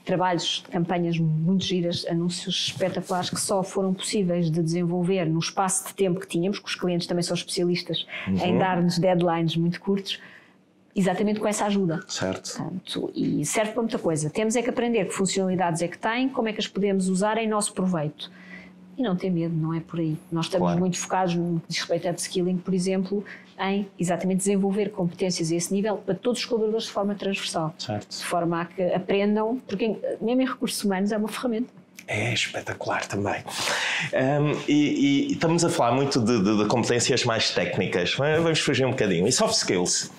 Speaker 4: trabalhos, de campanhas muito giras, anúncios espetaculares que só foram possíveis de desenvolver no espaço de tempo que tínhamos, que os clientes também são especialistas uhum. em dar-nos deadlines muito curtos, exatamente com essa ajuda.
Speaker 2: Certo.
Speaker 4: Portanto, e serve para muita coisa. Temos é que aprender que funcionalidades é que tem, como é que as podemos usar em nosso proveito. E não ter medo, não é por aí. Nós estamos claro. muito focados no que diz respeito a upskilling, por exemplo, em exatamente desenvolver competências a esse nível para todos os colaboradores de forma transversal.
Speaker 2: Certo.
Speaker 4: De forma a que aprendam, porque mesmo em recursos humanos é uma ferramenta.
Speaker 2: É espetacular também. Um, e, e, estamos a falar muito de, de, de, competências mais técnicas. Vamos fugir um bocadinho. E soft skills?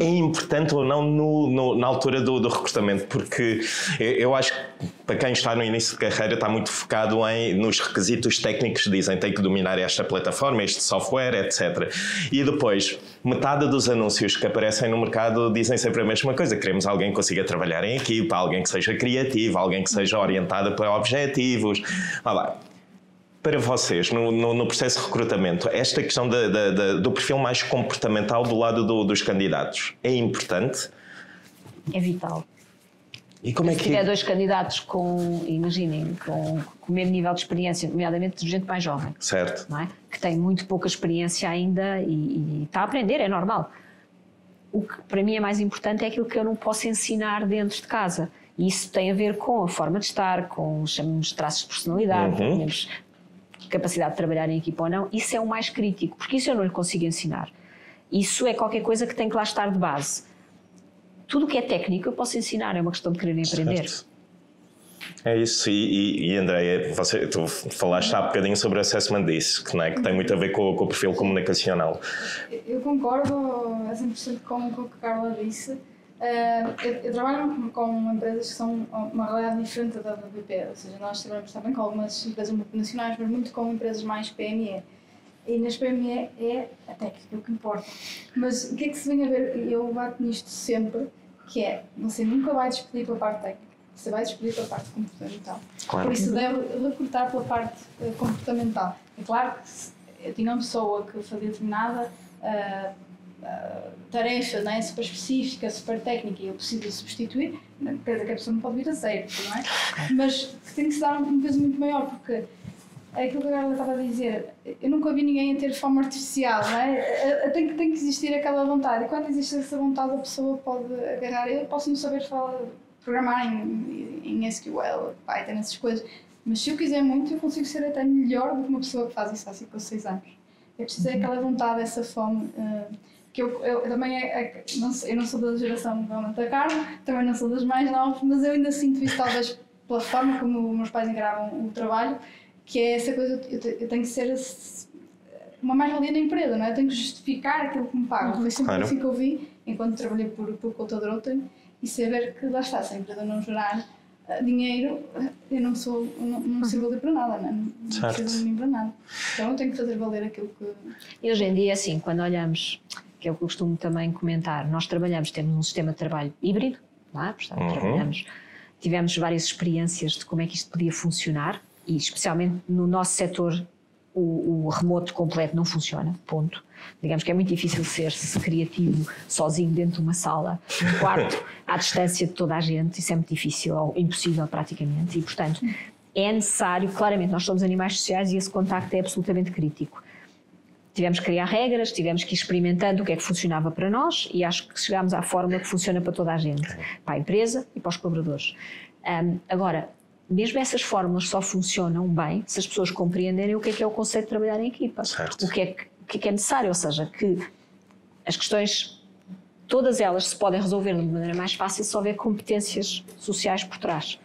Speaker 2: É importante ou não no, no, na altura do, do, recrutamento? Porque eu, acho que para quem está no início de carreira está muito focado em, nos requisitos técnicos. Dizem tem que dominar esta plataforma, este software, etc. E depois, metade dos anúncios que aparecem no mercado dizem sempre a mesma coisa. Queremos alguém que consiga trabalhar em equipa, alguém que seja criativo, alguém que seja orientado para objetivos. Olha lá para vocês, no, no, no, processo de recrutamento, esta questão do perfil mais comportamental do lado do, dos candidatos é importante?
Speaker 4: É vital.
Speaker 2: E como é
Speaker 4: Se
Speaker 2: que...
Speaker 4: tiver dois candidatos com, imaginem, com, com, o mesmo nível de experiência, nomeadamente de gente mais jovem.
Speaker 2: Certo.
Speaker 4: É? Que tem muito pouca experiência ainda e, e está a aprender, é normal. O que para mim é mais importante é aquilo que eu não posso ensinar dentro de casa. E isso tem a ver com a forma de estar, com, chamamos traços de personalidade, uhum capacidade de trabalhar em equipa ou não, isso é o mais crítico, porque isso eu não lhe consigo ensinar. Isso é qualquer coisa que tem que lá estar de base. Tudo o que é técnico eu posso ensinar, é uma questão de querer aprender. Certo.
Speaker 2: É isso, e, e, e Andréia, você, tu falaste há bocadinho sobre o assessment disso, que, é, que tem muito a ver com, com o perfil comunicacional.
Speaker 3: Eu concordo a 100% com, com o que a Carla disse. Uh, eu, eu, trabalho com empresas que são uma realidade diferente da, da BP, ou seja, nós trabalhamos também com algumas empresas multinacionais, mas muito com empresas mais PME. E nas PME é a técnica o que importa. Mas o que é que se vem a ver, eu bato nisto sempre, que é, você nunca vai despedir pela parte técnica, você vai despedir pela parte comportamental. Claro. Por isso deve recrutar pela parte uh, comportamental. É claro que eu tinha uma pessoa que fazia determinada uh, tarefa não é? super específica, super técnica e eu preciso substituir, dizer que a pessoa não pode vir a zero, não é? Mas tem que se dar um peso muito maior, porque é aquilo que a Carla estava a dizer, eu nunca vi ninguém a ter fome artificial, não é? Tem que, tem que existir aquela vontade, e quando existe essa vontade, a pessoa pode agarrar. Eu posso não saber falar, programar em, em SQL, Python, essas coisas, mas se eu quiser muito, eu consigo ser até melhor do que uma pessoa que faz isso há 5 ou 6 anos. É preciso ter aquela vontade, essa fome. Uh, que eu, eu, eu também é, é, não sou, eu não sou da geração da carne, também não sou das mais novas, mas eu ainda sinto isso talvez pela forma como os meus pais engravam o trabalho, que é essa coisa, eu, eu tenho que ser uma mais-valia na empresa, não é? Eu tenho que justificar aquilo que me pagam. Foi sempre claro. assim que eu vi, enquanto trabalhei por, por contador ontem, e saber que lá está, se a empresa não gerar dinheiro, eu não sou, não, não sirvo valer para nada, não, é? não certo. preciso de mim para nada. Então eu tenho que fazer valer aquilo que...
Speaker 4: E hoje em dia, assim, quando olhamos que é o que eu costumo também comentar. Nós trabalhamos, temos um sistema de trabalho híbrido, lá, é? portanto, uhum. trabalhamos, tivemos várias experiências de como é que isto podia funcionar e especialmente no nosso setor o, o, remoto completo não funciona, ponto. Digamos que é muito difícil ser-se criativo sozinho dentro de uma sala, um quarto, (laughs) à distância de toda a gente, isso é muito difícil, ou impossível praticamente, e portanto é necessário, claramente nós somos animais sociais e esse contacto é absolutamente crítico. Tivemos que criar regras, tivemos que ir experimentando o que é que funcionava para nós e acho que chegámos à fórmula que funciona para toda a gente, para a empresa e para os colaboradores. Um, agora, mesmo essas fórmulas só funcionam bem se as pessoas compreenderem o que é que é o conceito de trabalhar em equipa.
Speaker 2: Certo.
Speaker 4: O que, é que, o que é que é necessário, ou seja, que as questões, todas elas se podem resolver de maneira mais fácil se houver competências sociais por trás.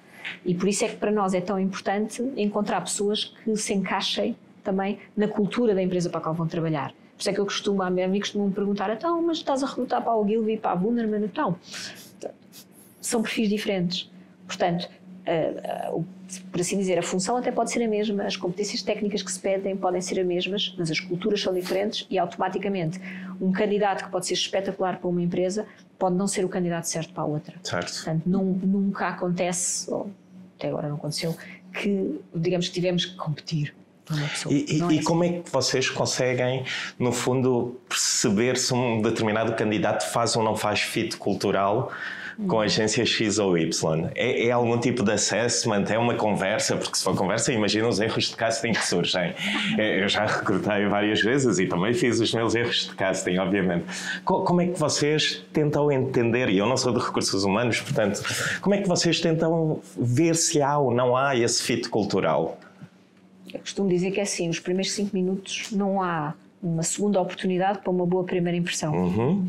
Speaker 4: E por isso é que para nós é tão importante encontrar pessoas que se encaixem também na cultura da empresa para a qual vão trabalhar. Por isso é que eu costumo, a mim me perguntar, então, mas estás a recrutar para o Gilby para a Wunderman, então? São perfis diferentes. Portanto, uh, uh, por assim dizer, a função até pode ser a mesma, as competências técnicas que se pedem podem ser as mesmas, mas as culturas são diferentes e automaticamente um candidato que pode ser espetacular para uma empresa pode não ser o candidato certo para a outra.
Speaker 2: Certo.
Speaker 4: Portanto, não, nunca acontece, ou até agora não aconteceu, que, digamos que tivemos que competir
Speaker 2: e, e, é assim. como é que vocês conseguem, no fundo, perceber se um determinado candidato faz ou não faz fit cultural com agência X ou Y? É, é, algum tipo de assessment? É uma conversa? Porque se for conversa, imagina os erros de casting que surgem. É, eu já recrutei várias vezes e também fiz os meus erros de casting, obviamente. Como é que vocês tentam entender, e eu não sou de recursos humanos, portanto, como é que vocês tentam ver se há ou não há esse fit cultural?
Speaker 4: Eu costumo dizer que é assim, nos primeiros cinco minutos não há uma segunda oportunidade para uma boa primeira impressão. Uhum.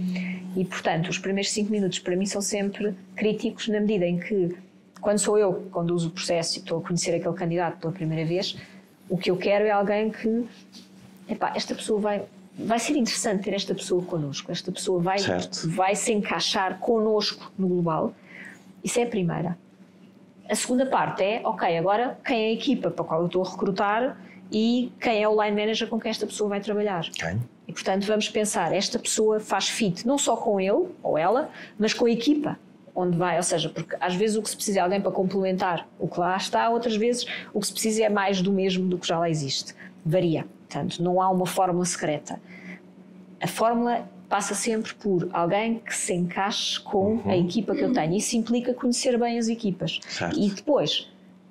Speaker 4: E, portanto, os primeiros cinco minutos para mim são sempre críticos na medida em que, quando sou eu que conduzo o processo e estou a conhecer aquele candidato pela primeira vez, o que eu quero é alguém que, epá, esta pessoa vai, vai ser interessante ter esta pessoa connosco, esta pessoa vai, vai se encaixar connosco no global. Isso é a primeira. A segunda parte é, ok, agora quem é a equipa para a qual eu estou a recrutar e quem é o line manager com quem esta pessoa vai trabalhar. Quem? E portanto vamos pensar, esta pessoa faz fit não só com ele ou ela, mas com a equipa onde vai, ou seja, porque às vezes o que se precisa é alguém para complementar o que lá está, outras vezes o que se precisa é mais do mesmo do que já lá existe. Varia. Portanto, não há uma fórmula secreta. A fórmula passa sempre por alguém que se encaixe com uhum. a equipa que eu tenho. Isso implica conhecer bem as equipas. Certo. E depois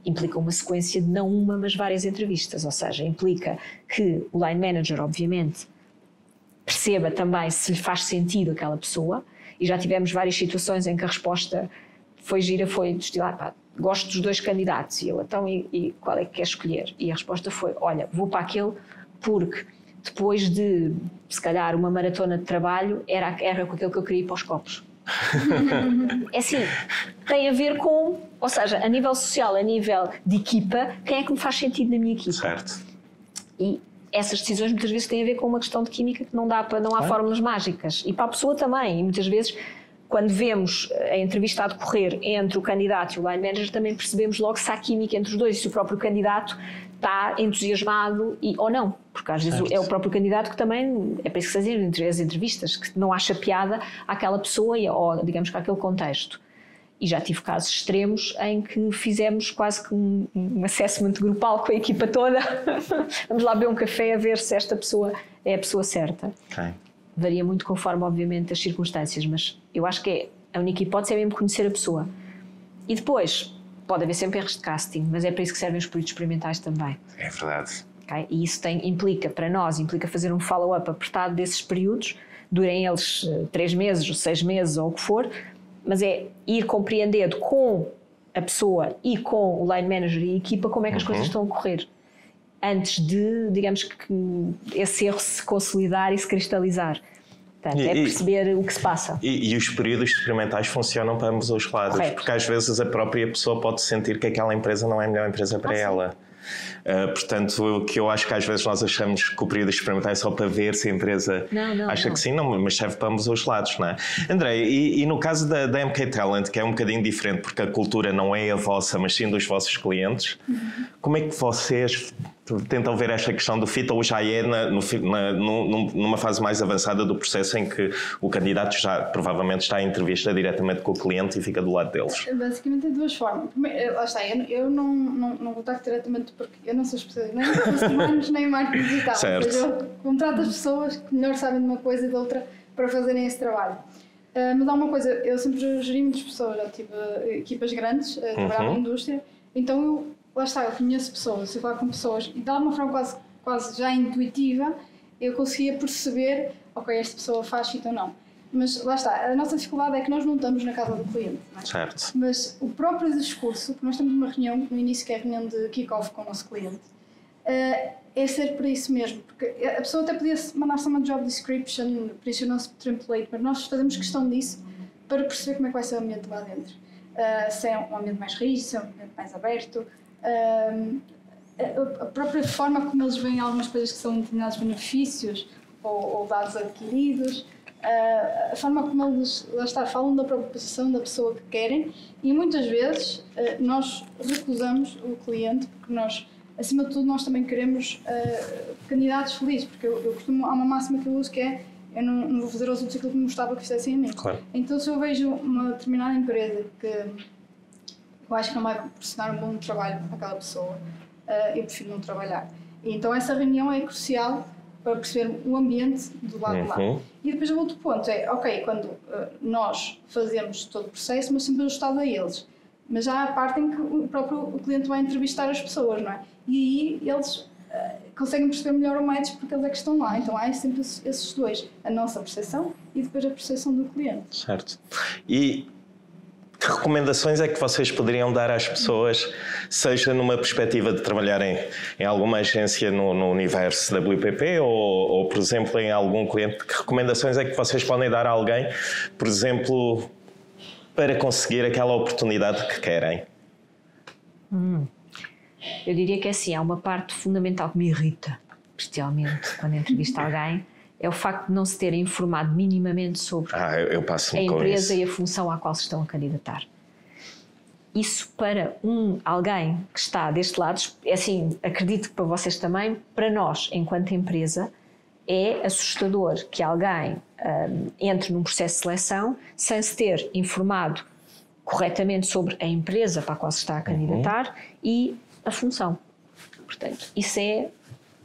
Speaker 4: implica uma sequência de não uma, mas várias entrevistas. Ou seja, implica que o line manager, obviamente, perceba também se lhe faz sentido aquela pessoa. E já tivemos várias situações em que a resposta foi gira, foi de estilo, ah, pá, gosto dos dois candidatos. E eu, então, e, e qual é que quer escolher? E a resposta foi, olha, vou para aquele porque depois de, se calhar, uma maratona de trabalho, era, era com aquele que eu queria ir para os copos. (laughs) é assim, tem a ver com, ou seja, a nível social, a nível de equipa, quem é que me faz sentido na minha equipa?
Speaker 2: Certo.
Speaker 4: E essas decisões muitas vezes têm a ver com uma questão de química que não dá para, não há fórmulas mágicas. E para a pessoa também, e muitas vezes quando vemos a entrevista a decorrer entre o candidato e o line manager, também percebemos logo se há química entre os dois, se o próprio candidato está entusiasmado e, ou não. Porque às vezes certo. é o próprio candidato que também, é para isso que se as entrevistas, que não acha piada àquela pessoa ou, digamos, àquele contexto. E já tive casos extremos em que fizemos quase que um, um assessment grupal com a equipa toda. (laughs) Vamos lá beber um café a ver se esta pessoa é a pessoa certa. Okay varia muito conforme, obviamente, as circunstâncias, mas eu acho que é, a única hipótese é mesmo conhecer a pessoa. E depois, pode haver sempre erros de casting, mas é para isso que servem os períodos experimentais também.
Speaker 2: É verdade.
Speaker 4: Okay? E isso tem, implica, para nós, implica fazer um follow-up apertado desses períodos, durem eles uh, três meses, ou seis meses, ou o que for, mas é ir compreendendo com a pessoa e com o line manager e a equipa como é que as uhum. coisas estão a correr antes de, digamos que, esse erro se consolidar e se cristalizar. Portanto, e, é perceber e, o que se passa.
Speaker 2: E, e, os períodos experimentais funcionam para ambos os lados, Correto. porque às vezes a própria pessoa pode sentir que aquela empresa não é a melhor empresa para ah, ela. Uh, portanto, o que eu acho que às vezes nós achamos que o período experimental é só para ver se a empresa
Speaker 4: não, não,
Speaker 2: acha
Speaker 4: não.
Speaker 2: que sim, não, mas serve para ambos os lados, não é? André, e, e, no caso da, da MK Talent, que é um bocadinho diferente, porque a cultura não é a vossa, mas sim dos vossos clientes, uhum. como é que vocês tentam ver esta questão do fit ou já é na, no, na, numa fase mais avançada do processo em que o candidato já provavelmente está em entrevista diretamente com o cliente e fica do lado deles?
Speaker 3: Basicamente tem duas formas. Eh, lá está, eu, eu não, não, não contacto diretamente porque eu não sou especialista nem em recursos humanos nem em marketing digital.
Speaker 2: Certo.
Speaker 3: Ou seja, eu contrato as pessoas que melhor sabem de uma coisa e de outra para fazerem esse trabalho. Uh, mas há uma coisa, eu sempre geri muitas pessoas, já tive equipas grandes, uh, trabalhava uhum. na indústria, então eu lá está, eu conheço pessoas, eu falo com pessoas e de alguma forma quase, quase já intuitiva eu conseguia perceber, ok, esta pessoa faz ou não. Mas lá está, a nossa dificuldade é que nós não estamos na casa do cliente. É?
Speaker 2: Certo.
Speaker 3: Mas o próprio discurso, nós temos uma reunião no início, que é a reunião de kick-off com o nosso cliente, eh, é ser para isso mesmo. Porque a pessoa até podia mandar só uma job description, preencher o nosso template, mas nós fazemos questão disso para perceber como é que vai ser o ambiente lá dentro. Uh, se é um ambiente mais rígido, se é um ambiente mais aberto, a própria forma como eles veem algumas coisas que são determinados benefícios ou, ou dados adquiridos, a forma como eles lá está, falam da própria posição da pessoa que querem e muitas vezes nós recusamos o cliente porque nós, acima de tudo, nós também queremos candidatos felizes, porque eu, eu costumo, há uma máxima que eu uso que é eu não, não vou fazer aos outros aquilo que me gostava que fizessem a mim.
Speaker 2: Claro.
Speaker 3: Então, se eu vejo uma determinada empresa que eu acho que não vai proporcionar um bom trabalho para aquela pessoa, uh, eu prefiro não trabalhar. E então essa reunião é crucial para perceber o ambiente do lado uhum. de lá. E depois o outro ponto é, ok, quando uh, nós fazemos todo o processo, mas sempre ajustado a eles. Mas já há a parte em que o próprio cliente vai entrevistar as pessoas, não é? E aí eles uh, conseguem perceber melhor o match porque eles é que estão lá. Então há sempre esses dois, a nossa percepção e depois a percepção do cliente.
Speaker 2: Certo. E que recomendações é que vocês poderiam dar às pessoas, seja numa perspectiva de trabalharem em alguma agência no, no universo da WPP ou, ou, por exemplo, em algum cliente? Que recomendações é que vocês podem dar a alguém, por exemplo, para conseguir aquela oportunidade que querem?
Speaker 4: Hum. Eu diria que é assim, há uma parte fundamental que me irrita, especialmente quando entrevisto alguém é o facto de não se terem informado minimamente sobre
Speaker 2: ah,
Speaker 4: a empresa e a função à qual se estão a candidatar. Isso para um alguém que está deste lado, é assim, acredito que para vocês também, para nós, enquanto empresa, é assustador que alguém um, entre num processo de seleção sem se ter informado corretamente sobre a empresa para a qual se está a candidatar uhum. e a função. Portanto, isso é,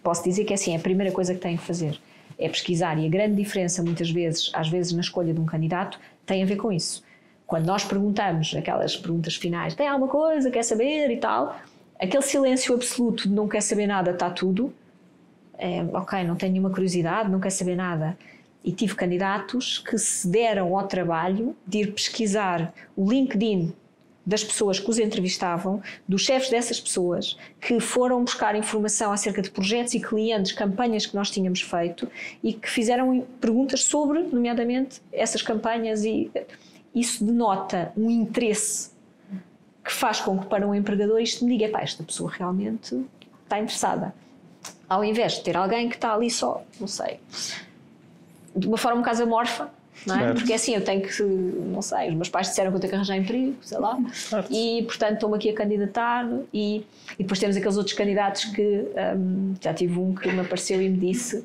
Speaker 4: posso dizer que é assim, é a primeira coisa que tem que fazer é pesquisar e a grande diferença muitas vezes, às vezes na escolha de um candidato, tem a ver com isso. Quando nós perguntamos aquelas perguntas finais, tem alguma coisa, quer saber e tal, aquele silêncio absoluto de não quer saber nada, está tudo, é, ok, não tenho nenhuma curiosidade, não quer saber nada. E tive candidatos que se deram ao trabalho de ir pesquisar o LinkedIn das pessoas que os entrevistavam, dos chefes dessas pessoas, que foram buscar informação acerca de projetos e clientes, campanhas que nós tínhamos feito e que fizeram perguntas sobre, nomeadamente, essas campanhas e isso denota um interesse que faz com que para um empregador isto me diga, pá, esta pessoa realmente está interessada. Ao invés de ter alguém que está ali só, não sei, de uma forma um bocado amorfa, não é? Porque assim, eu tenho que, não sei, os meus pais disseram que eu tenho que arranjar emprego, sei lá, certo. e portanto estou-me aqui a candidatar e, e depois temos aqueles outros candidatos que um, já tive um que me apareceu e me disse,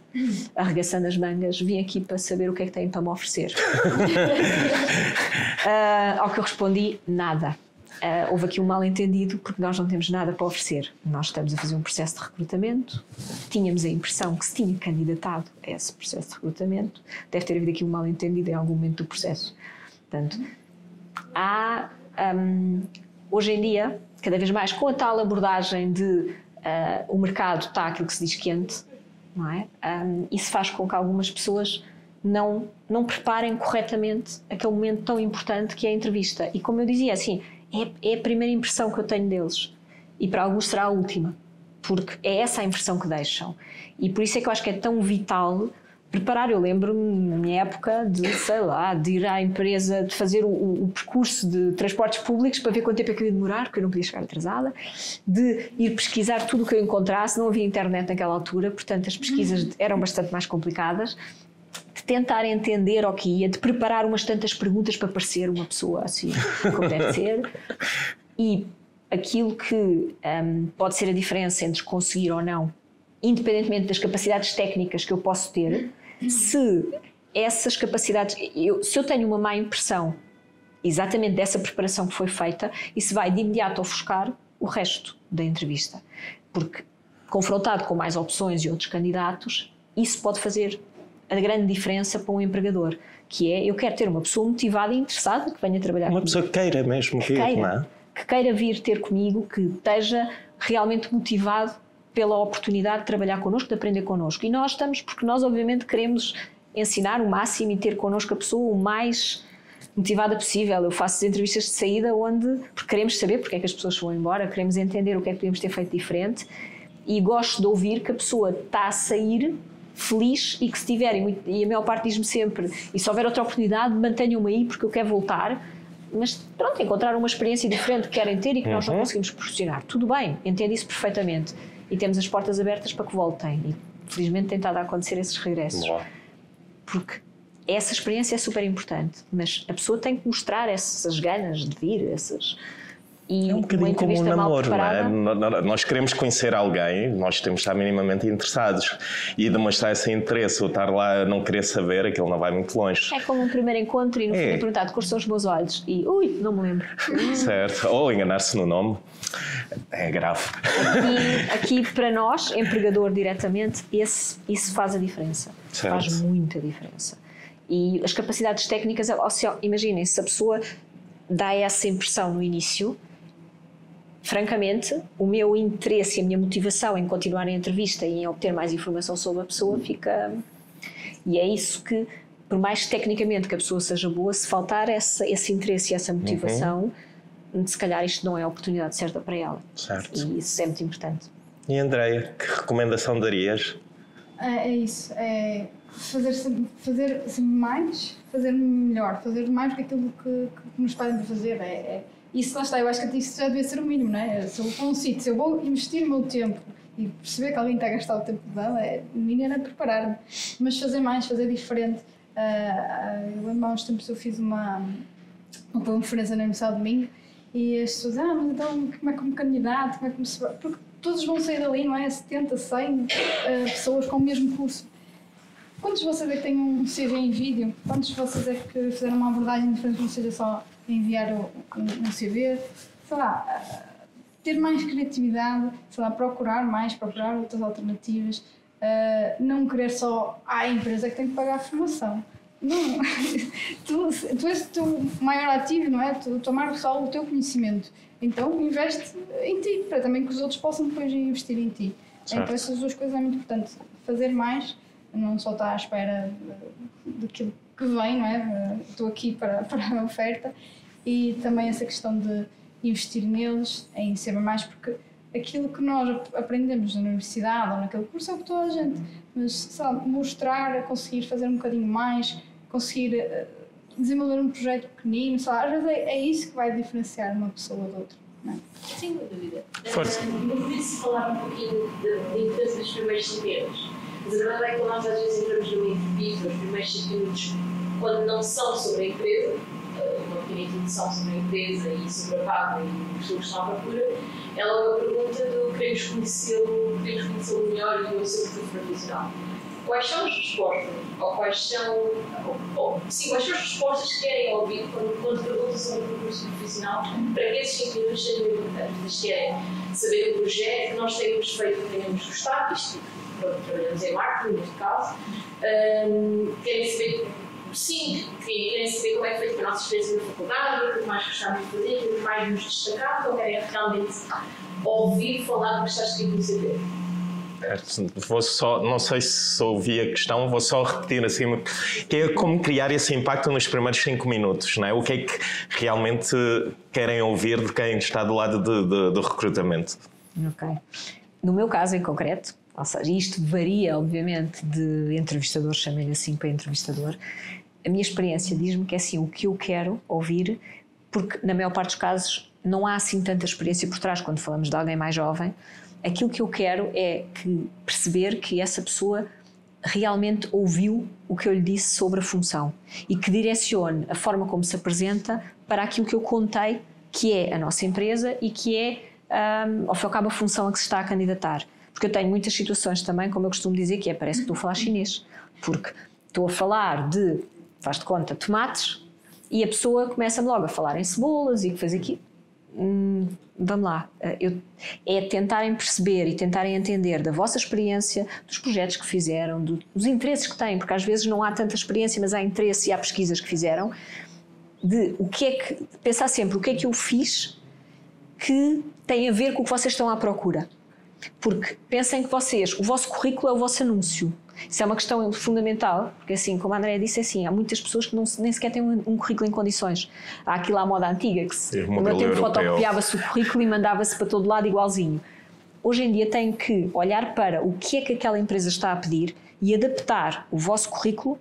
Speaker 4: arregaçando as mangas, vim aqui para saber o que é que têm para me oferecer. uh, (laughs) ao que eu respondi, nada. Uh, houve aqui um mal-entendido porque nós não temos nada para oferecer. Nós estamos a fazer um processo de recrutamento, tínhamos a impressão que se tinha candidatado a esse processo de recrutamento, deve ter havido aqui um mal-entendido em algum momento do processo. Portanto, há, um, hoje em dia, cada vez mais, com a tal abordagem de uh, o mercado está aquilo que se diz quente, não é? Um, isso faz com que algumas pessoas não, não preparem corretamente aquele momento tão importante que é a entrevista. E como eu dizia, assim, é, é a primeira impressão que eu tenho deles. E para alguns será a última, porque é essa a impressão que deixam. E por isso é que eu acho que é tão vital preparar. Eu lembro-me, na minha época, de, sei lá, de ir à empresa, de fazer o, o, percurso de transportes públicos para ver quanto tempo é que eu ia demorar, porque eu não podia chegar atrasada, de ir pesquisar tudo o que eu encontrasse. Não havia internet naquela altura, portanto as pesquisas eram bastante mais complicadas tentar entender o que ia, de preparar umas tantas perguntas para parecer uma pessoa assim como deve (laughs) ser. E aquilo que um, pode ser a diferença entre conseguir ou não, independentemente das capacidades técnicas que eu posso ter, se essas capacidades, eu, se eu tenho uma má impressão exatamente dessa preparação que foi feita, isso vai de imediato ofuscar o resto da entrevista. Porque confrontado com mais opções e outros candidatos, isso pode fazer a grande diferença para um empregador, que é eu quero ter uma pessoa motivada e interessada que venha trabalhar
Speaker 2: uma
Speaker 4: comigo.
Speaker 2: pessoa que queira mesmo vir, queira, não é?
Speaker 4: Que queira vir ter comigo, que esteja realmente motivado pela oportunidade de trabalhar connosco, de aprender connosco. E nós estamos, porque nós obviamente queremos ensinar o máximo e ter connosco a pessoa o mais motivada possível. Eu faço entrevistas de saída onde, porque queremos saber porque é que as pessoas vão embora, queremos entender o que é que podemos ter feito diferente e gosto de ouvir que a pessoa está a sair feliz e que se tiverem, e a maior parte diz-me sempre, e se houver outra oportunidade, mantenham-me aí porque eu quero voltar. Mas pronto, encontrar uma experiência diferente que querem ter e que uhum. nós não uhum. conseguimos proporcionar. Tudo bem, entendo isso perfeitamente. E temos as portas abertas para que voltem. E felizmente tem estado a acontecer esses regressos. Porque essa experiência é super importante, mas a pessoa tem que mostrar essas ganas de vir, essas, E
Speaker 2: é um bocadinho como um namoro, não é? Nós queremos conhecer alguém, nós temos de estar minimamente interessados e demonstrar esse interesse, ou estar lá não querer saber, aquilo não vai muito longe.
Speaker 4: É como um primeiro encontro e no é. fim é perguntado quais são os meus olhos e ui, não me lembro. (laughs)
Speaker 2: Certo, ou enganar-se no nome, é grave.
Speaker 4: Aqui, aqui para nós, empregador diretamente, esse, isso faz a diferença. Certo. Faz muita diferença. E as capacidades técnicas, imaginem, se a pessoa dá essa impressão no início, francamente, o meu interesse e a minha motivação em continuar a entrevista e em obter mais informação sobre a pessoa fica. E é isso que, por mais tecnicamente que a pessoa seja boa, se faltar essa, esse interesse e essa motivação, uhum. se calhar isto não é a oportunidade certa para ela.
Speaker 2: Certo.
Speaker 4: E isso é muito importante.
Speaker 2: E Andreia, que recomendação darias?
Speaker 3: É, é isso. É fazer, fazer sempre mais, fazer melhor, fazer mais do que aquilo que, que nos podem fazer. É, é isso lá está, eu acho que isso já devia ser o mínimo, não é? Se eu vou um sítio, se eu vou investir o meu tempo e perceber que alguém está a gastar o tempo dela, é, nem era preparar-me, mas fazer mais, fazer diferente. Uh, eu lembro há uns tempos eu fiz uma, uma conferência na Universidade de Domingo e as pessoas, ah, mas então como é que me candidato, como é que me... Porque todos vão sair dali, não é? 70, 100 uh, pessoas com o mesmo curso. Quantos de vocês é que têm um CV em vídeo? Quantos de vocês é que fizeram uma abordagem diferente, não seja só enviar um, um CV, sei lá, ter mais criatividade, sei lá, procurar mais, procurar outras alternativas, uh, não querer só ah, a empresa que tem que pagar a formação. Não, (laughs) tu, tu és o teu maior ativo, não é? Tu tomar só o teu conhecimento. Então investe em ti, para também que os outros possam depois investir em ti. Certo. Então essas duas coisas é muito importante. Fazer mais, não só estar à espera daquilo que vem, não é? Estou aqui para, (laughs) para a oferta e também essa questão de investir neles, em saber mais, porque aquilo que nós aprendemos na universidade ou naquele curso é o que toda a gente, mas sabe, mostrar, conseguir fazer um bocadinho mais, conseguir uh, desenvolver um projeto pequenino, sabe, às vezes é, é, isso que vai diferenciar uma pessoa da outra. Não é?
Speaker 5: Sem dúvida.
Speaker 2: Força.
Speaker 5: Eu queria falar um pouquinho da importância dos primeiros 5 minutos. Mas a verdade é que nós às vezes entramos numa entrevista, os primeiros 5 minutos, quando não são sobre a empresa, pequena introdução sobre a empresa e sobre a vaga e as pessoas que estão à procura, é uma pergunta do queremos conhecê-lo, queremos conhecê-lo melhor e o seu perfil profissional. Quais são as respostas? Ou quais são. Ou, ou, sim, quais são as respostas que querem ouvir quando, quando perguntam sobre o percurso profissional para que esses 5 minutos sejam importantes? Eles querem saber o projeto que nós temos feito, que tenhamos gostado, isto, trabalhamos em marketing, neste caso, um, querem saber sim, querem saber como é que foi tipo, a nossa experiência na faculdade, o que mais gostávamos de fazer, o que mais nos destacava, ou querem realmente ouvir falar do que estás escrito no CV?
Speaker 2: Vou só, não sei se ouvi a questão, vou só repetir assim, que é como criar esse impacto nos primeiros 5 minutos, não é? O que é que realmente querem ouvir de quem está do lado de, de, do recrutamento?
Speaker 4: Ok. No meu caso em concreto, ou seja, isto varia, obviamente, de entrevistador, chamei-lhe assim para entrevistador. A minha experiência diz-me que é assim o que eu quero ouvir, porque na maior parte dos casos não há assim tanta experiência por trás quando falamos de alguém mais jovem. Aquilo que eu quero é que perceber que essa pessoa realmente ouviu o que eu lhe disse sobre a função e que direcione a forma como se apresenta para aquilo que eu contei que é a nossa empresa e que é, um, e ao cabo, a função a que se está a candidatar. Porque eu tenho muitas situações também, como eu costumo dizer, que é parece que estou a falar chinês. Porque estou a falar de, faz de conta, tomates e a pessoa começa-me logo a falar em cebolas e que faz aqui. Hum, vamos lá, eh, eu, é tentarem perceber e tentarem entender da vossa experiência, dos projetos que fizeram, do, dos interesses que têm, porque às vezes não há tanta experiência, mas há interesse e há pesquisas que fizeram, de o que é que, pensar sempre o que é que eu fiz que tem a ver com o que vocês estão à procura. Porque pensem que vocês, o vosso currículo é o vosso anúncio. Isso é uma questão fundamental, porque assim, como a Andrea disse, é assim, há muitas pessoas que não, nem sequer têm um, um currículo em condições. Há aquilo à moda antiga, que se, no meu tempo fotocopiava-se o currículo e mandava-se para todo lado igualzinho. Hoje em dia tem que olhar para o que é que aquela empresa está a pedir e adaptar o vosso currículo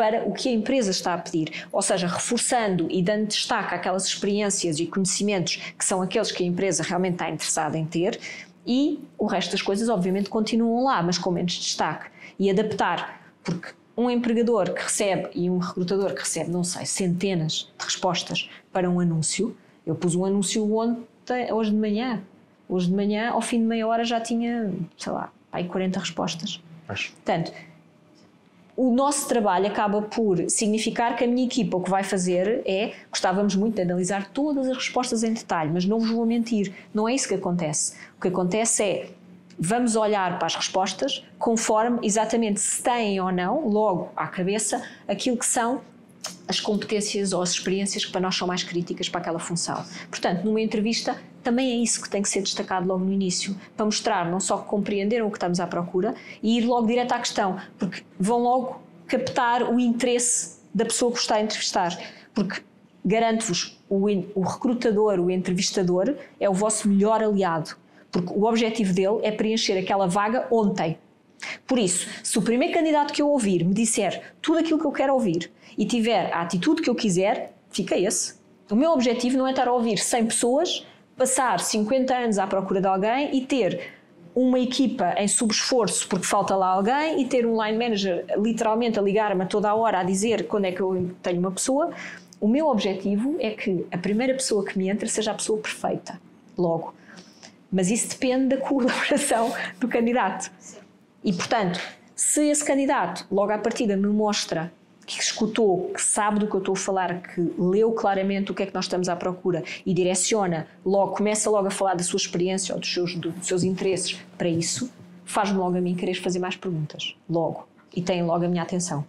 Speaker 4: para o que a empresa está a pedir, ou seja, reforçando e dando destaque àquelas experiências e conhecimentos que são aqueles que a empresa realmente está interessada em ter, e o resto das coisas, obviamente, continuam lá, mas com menos destaque. E adaptar, porque um empregador que recebe e um recrutador que recebe, não sei, centenas de respostas para um anúncio, eu pus um anúncio onde te- hoje de manhã. Hoje de manhã, ao fim de meia hora, já tinha, sei lá, aí 40 respostas.
Speaker 2: Acho.
Speaker 4: Portanto, o nosso trabalho acaba por significar que a minha equipa o que vai fazer é, gostávamos muito de analisar todas as respostas em detalhe, mas não vos vou mentir, não é isso que acontece. O que acontece é, vamos olhar para as respostas conforme exatamente se têm ou não, logo à cabeça, aquilo que são as competências ou as experiências que para nós são mais críticas para aquela função. Portanto, numa entrevista, também é isso que tem que ser destacado logo no início, para mostrar não só que compreenderam o que estamos à procura e ir logo direto à questão, porque vão logo captar o interesse da pessoa que está a entrevistar. Porque garanto-vos, o, o recrutador, o entrevistador, é o vosso melhor aliado. Porque o objetivo dele é preencher aquela vaga ontem. Por isso, se o primeiro candidato que eu ouvir me disser tudo aquilo que eu quero ouvir e tiver a atitude que eu quiser, fica esse. O meu objetivo não é estar a ouvir 100 pessoas, passar 50 anos à procura de alguém e ter uma equipa em subesforço porque falta lá alguém e ter um line manager literalmente a ligar-me toda a hora a dizer quando é que eu tenho uma pessoa. O meu objetivo é que a primeira pessoa que me entra seja a pessoa perfeita, logo. Mas isso depende da (laughs) colaboração do candidato. E, portanto, se esse candidato, logo à partida, me mostra que escutou, que sabe do que eu estou a falar, que leu claramente o que é que nós estamos à procura e direciona, logo, começa logo a falar da sua experiência ou dos seus, dos seus interesses para isso, faz-me logo a mim querer fazer mais perguntas. Logo. E tem logo a minha atenção.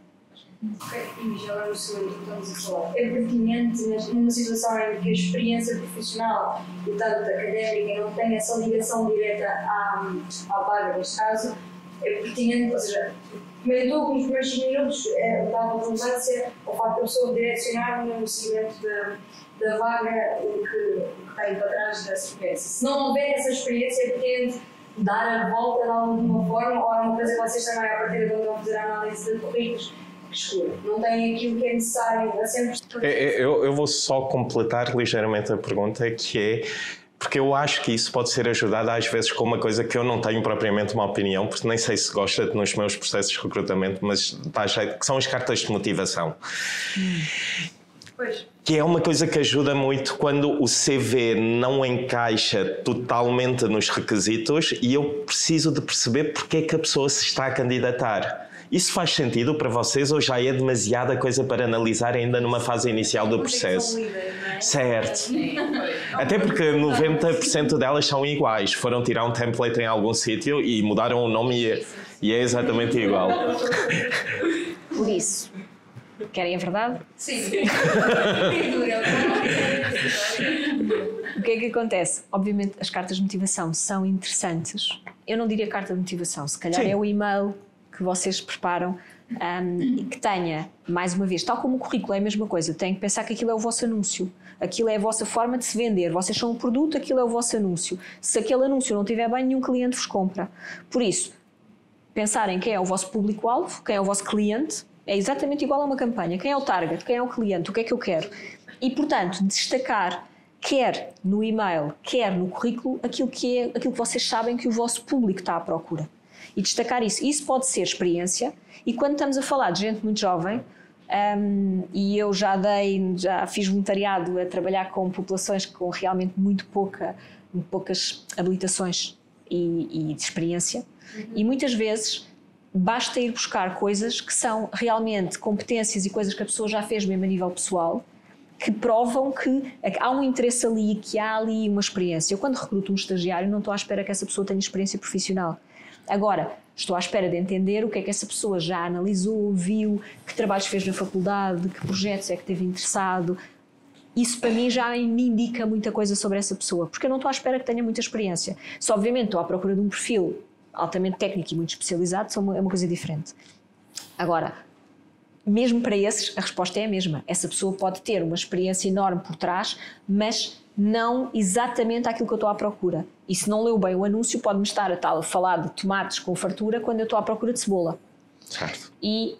Speaker 6: E já o estamos a falar. É pertinente numa situação em que a experiência profissional e tanto académica não tem essa ligação direta à, à vaga, neste caso, é pertinente, ou seja, comentou que nos primeiros minutos é, dava redundância ao facto da pessoa direcionar no seguimento da, da vaga o que, o que tem para trás dessa experiência. Se não houver essa experiência, pretende dar a volta de alguma forma, ou é uma coisa que vocês também, a partir de onde vão fazer a análise de currículos. Não tem aquilo que é necessário a sempre.
Speaker 2: É, é, Eu, eu vou só completar ligeiramente a pergunta, que é porque eu acho que isso pode ser ajudado às vezes com uma coisa que eu não tenho propriamente uma opinião, porque nem sei se gosta nos meus processos de recrutamento, mas dá jeito, que são as cartas de motivação.
Speaker 6: Pois.
Speaker 2: Que é uma coisa que ajuda muito quando o CV não encaixa totalmente nos requisitos e eu preciso de perceber porque é que a pessoa se está a candidatar. Isso faz sentido para vocês ou já é demasiada coisa para analisar ainda numa fase inicial do processo? Certo. Até porque 90% delas são iguais. Foram tirar um template em algum sítio e mudaram o nome e é, e é exatamente igual.
Speaker 4: Por isso, querem a verdade?
Speaker 6: Sim. (laughs)
Speaker 4: O que é que acontece? Obviamente, as cartas de motivação são interessantes. Eu não diria carta de motivação, se calhar
Speaker 2: Sim.
Speaker 4: é o e-mail que vocês preparam um, e que tenha, mais uma vez, tal como o currículo é a mesma coisa, tem que pensar que aquilo é o vosso anúncio. Aquilo é a vossa forma de se vender. Vocês são um produto, aquilo é o vosso anúncio. Se aquele anúncio não tiver bem, nenhum cliente vos compra. Por isso, pensarem quem é o vosso público-alvo, quem é o vosso cliente, é exatamente igual a uma campanha. Quem é o target, quem é o cliente, o que é que eu quero. E, portanto, destacar, quer no e-mail, quer no currículo, aquilo que é aquilo que vocês sabem que o vosso público está à procura. E destacar isso. Isso pode ser experiência, e quando estamos a falar de gente muito jovem, um, e eu já dei, já fiz voluntariado a trabalhar com populações com realmente muito pouca, muito poucas habilitações e, e de experiência, e muitas vezes basta ir buscar coisas que são realmente competências e coisas que a pessoa já fez mesmo a nível pessoal, que provam que há um interesse ali, que há ali uma experiência. Eu, quando recruto um estagiário, não estou à espera que essa pessoa tenha experiência profissional. Agora, estou à espera de entender o que é que essa pessoa já analisou, viu, que trabalhos fez na faculdade, que projetos é que teve interessado. Isso para mim já me indica muita coisa sobre essa pessoa, porque eu não estou à espera que tenha muita experiência. Se obviamente estou à procura de um perfil altamente técnico e muito especializado, é uma coisa diferente. Agora, mesmo para esses, a resposta é a mesma. Essa pessoa pode ter uma experiência enorme por trás, mas não exatamente aquilo que eu estou à procura. E se não leu bem o anúncio, pode-me estar a tal a falar de tomates com fartura quando eu estou à procura de cebola.
Speaker 2: Certo.
Speaker 4: E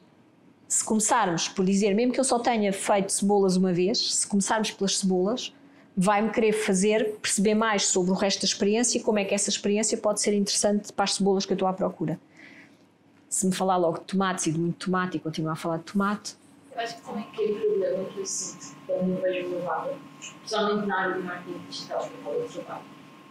Speaker 4: se começarmos por dizer, mesmo que eu só tenha feito cebolas uma vez, se começarmos pelas cebolas, vai-me querer fazer perceber mais sobre o resto da experiência e como é que essa experiência pode ser interessante para as cebolas que eu estou à procura. Se me falar logo de tomates e de muito tomate e continuar a falar de tomate,
Speaker 5: Eu acho que também que é um problema que eu sinto quando eu vejo uma vaga, principalmente na área de marketing digital, que eu trabalho,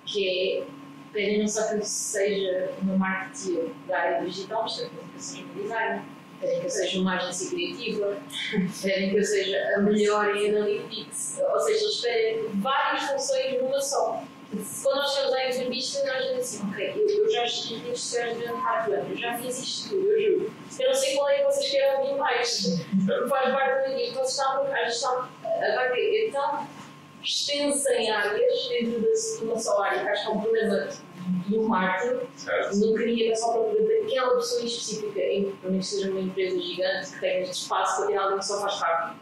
Speaker 5: que é pedem não só que eu seja uma marketing da área digital, mas também que eu seja uma designer, pedem que eu seja uma agência criativa, (laughs) pedem que eu seja a melhor em analytics, ou seja, eles pedem várias funções numa só. Quando nós chegamos à entrevista, nós dizemos assim, ok, eu, já estive em sociais durante 4 anos, eu já fiz isto tudo, eu juro. Eu não sei qual é que vocês querem ouvir mais. Faz parte da minha, vocês estão a gestão, vaga é tão extensa em áreas dentro de uma só área, que acho que é um problema do marketing. Não queria só procura daquela pessoa específica, em, pelo menos seja uma empresa gigante que tenha este espaço para ter alguém que só faz rápido.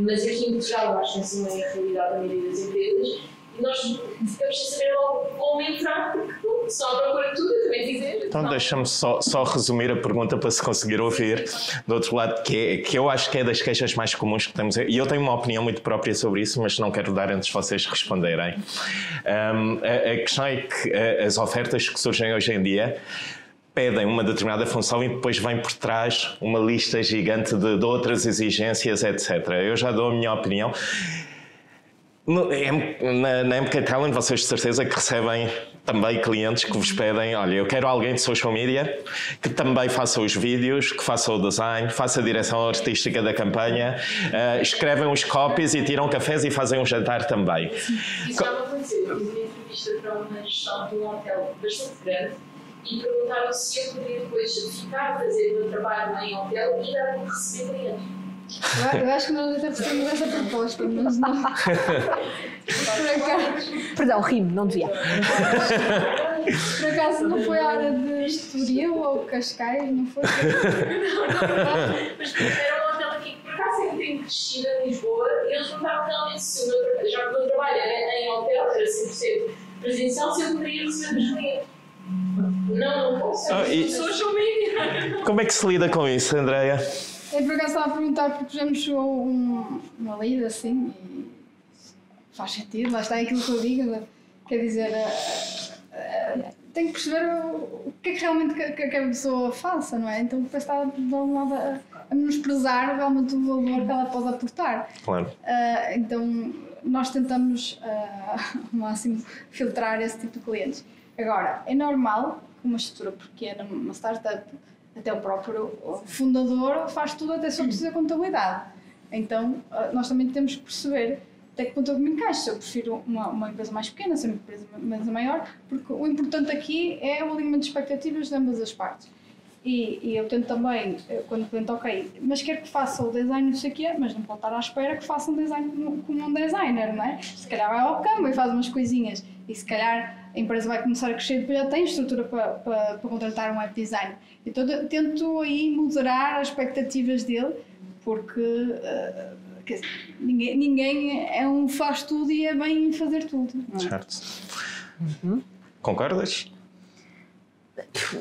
Speaker 5: Mas aqui em Portugal, acho que essa não é a realidade da maioria das empresas nós ficamos sem saber logo como entrar, porque só à procura de tudo, também dizer.
Speaker 2: Então deixa-me só, só resumir a pergunta para se conseguir ouvir do outro lado, que, é, que eu acho que é das queixas mais comuns que temos, e eu tenho uma opinião muito própria sobre isso, mas não quero dar antes de vocês responderem. Um, a, a questão é que as ofertas que surgem hoje em dia pedem uma determinada função e depois vem por trás uma lista gigante de, de outras exigências, etc. Eu já dou a minha opinião. Na, na MK Talent, vocês de certeza que recebem também clientes que vos pedem: olha, eu quero alguém de social media que também faça os vídeos, que faça o design, faça a direção artística da campanha, uh, escrevem os copies e tiram cafés e fazem um jantar também.
Speaker 5: Isso já me aconteceu. Eu fiz uma entrevista para uma gestão de um hotel bastante grande e perguntaram se eu poderia depois ficar a fazer o meu trabalho em hotel e dar para receber clientes.
Speaker 3: Eu acho que nós até precisamos dessa proposta, mas não. Por (laughs) acaso.
Speaker 4: Perdão, rimo, não devia.
Speaker 3: Por acaso não foi a área de Estoril ou Cascais, não foi?
Speaker 5: Não, não, mas era um hotel aqui que por acaso sempre tem crescido em Lisboa e eles perguntaram realmente se o meu, já que o meu trabalho era em hotel, era 100% presencial, se eu poderia receber os clientes. Não, não posso. Ah, e... Social media.
Speaker 2: Como é que se lida com isso, Andréia?
Speaker 3: Eu por acaso estava a perguntar porque já me chegou um, uma lida assim e faz sentido, lá está é aquilo que eu digo, quer dizer, uh, uh, tem que perceber o, que é que realmente que, que a pessoa faça, não é? Então parece estar de algum lado a, a menosprezar realmente o valor que ela pode aportar.
Speaker 2: Claro.
Speaker 3: Uh, então nós tentamos (laughs) ao máximo filtrar esse tipo de clientes. Agora, é normal que uma estrutura pequena, uma startup, até o próprio fundador faz tudo até só precisa de contabilidade. Então, ah, nós também temos que perceber até que ponto eu me encaixo. Se eu prefiro uma, uma empresa mais pequena, se uma empresa, empresa maior, porque o importante aqui é o alinhamento de expectativas de ambas as partes. E, e, eu tento também, eh, quando o cliente, ok, mas quero que faça o design não sei o quê, mas não pode estar à espera que faça um design como um designer, não é? Se calhar vai ao campo e faz umas coisinhas e se calhar a empresa vai começar a crescer e depois já tem estrutura para, para, para contratar um web designer. Então tento aí moderar as expectativas dele, porque uh, ninguém, ninguém é um faz tudo e é bem fazer tudo.
Speaker 2: É? Certo. Uhum. Concordas?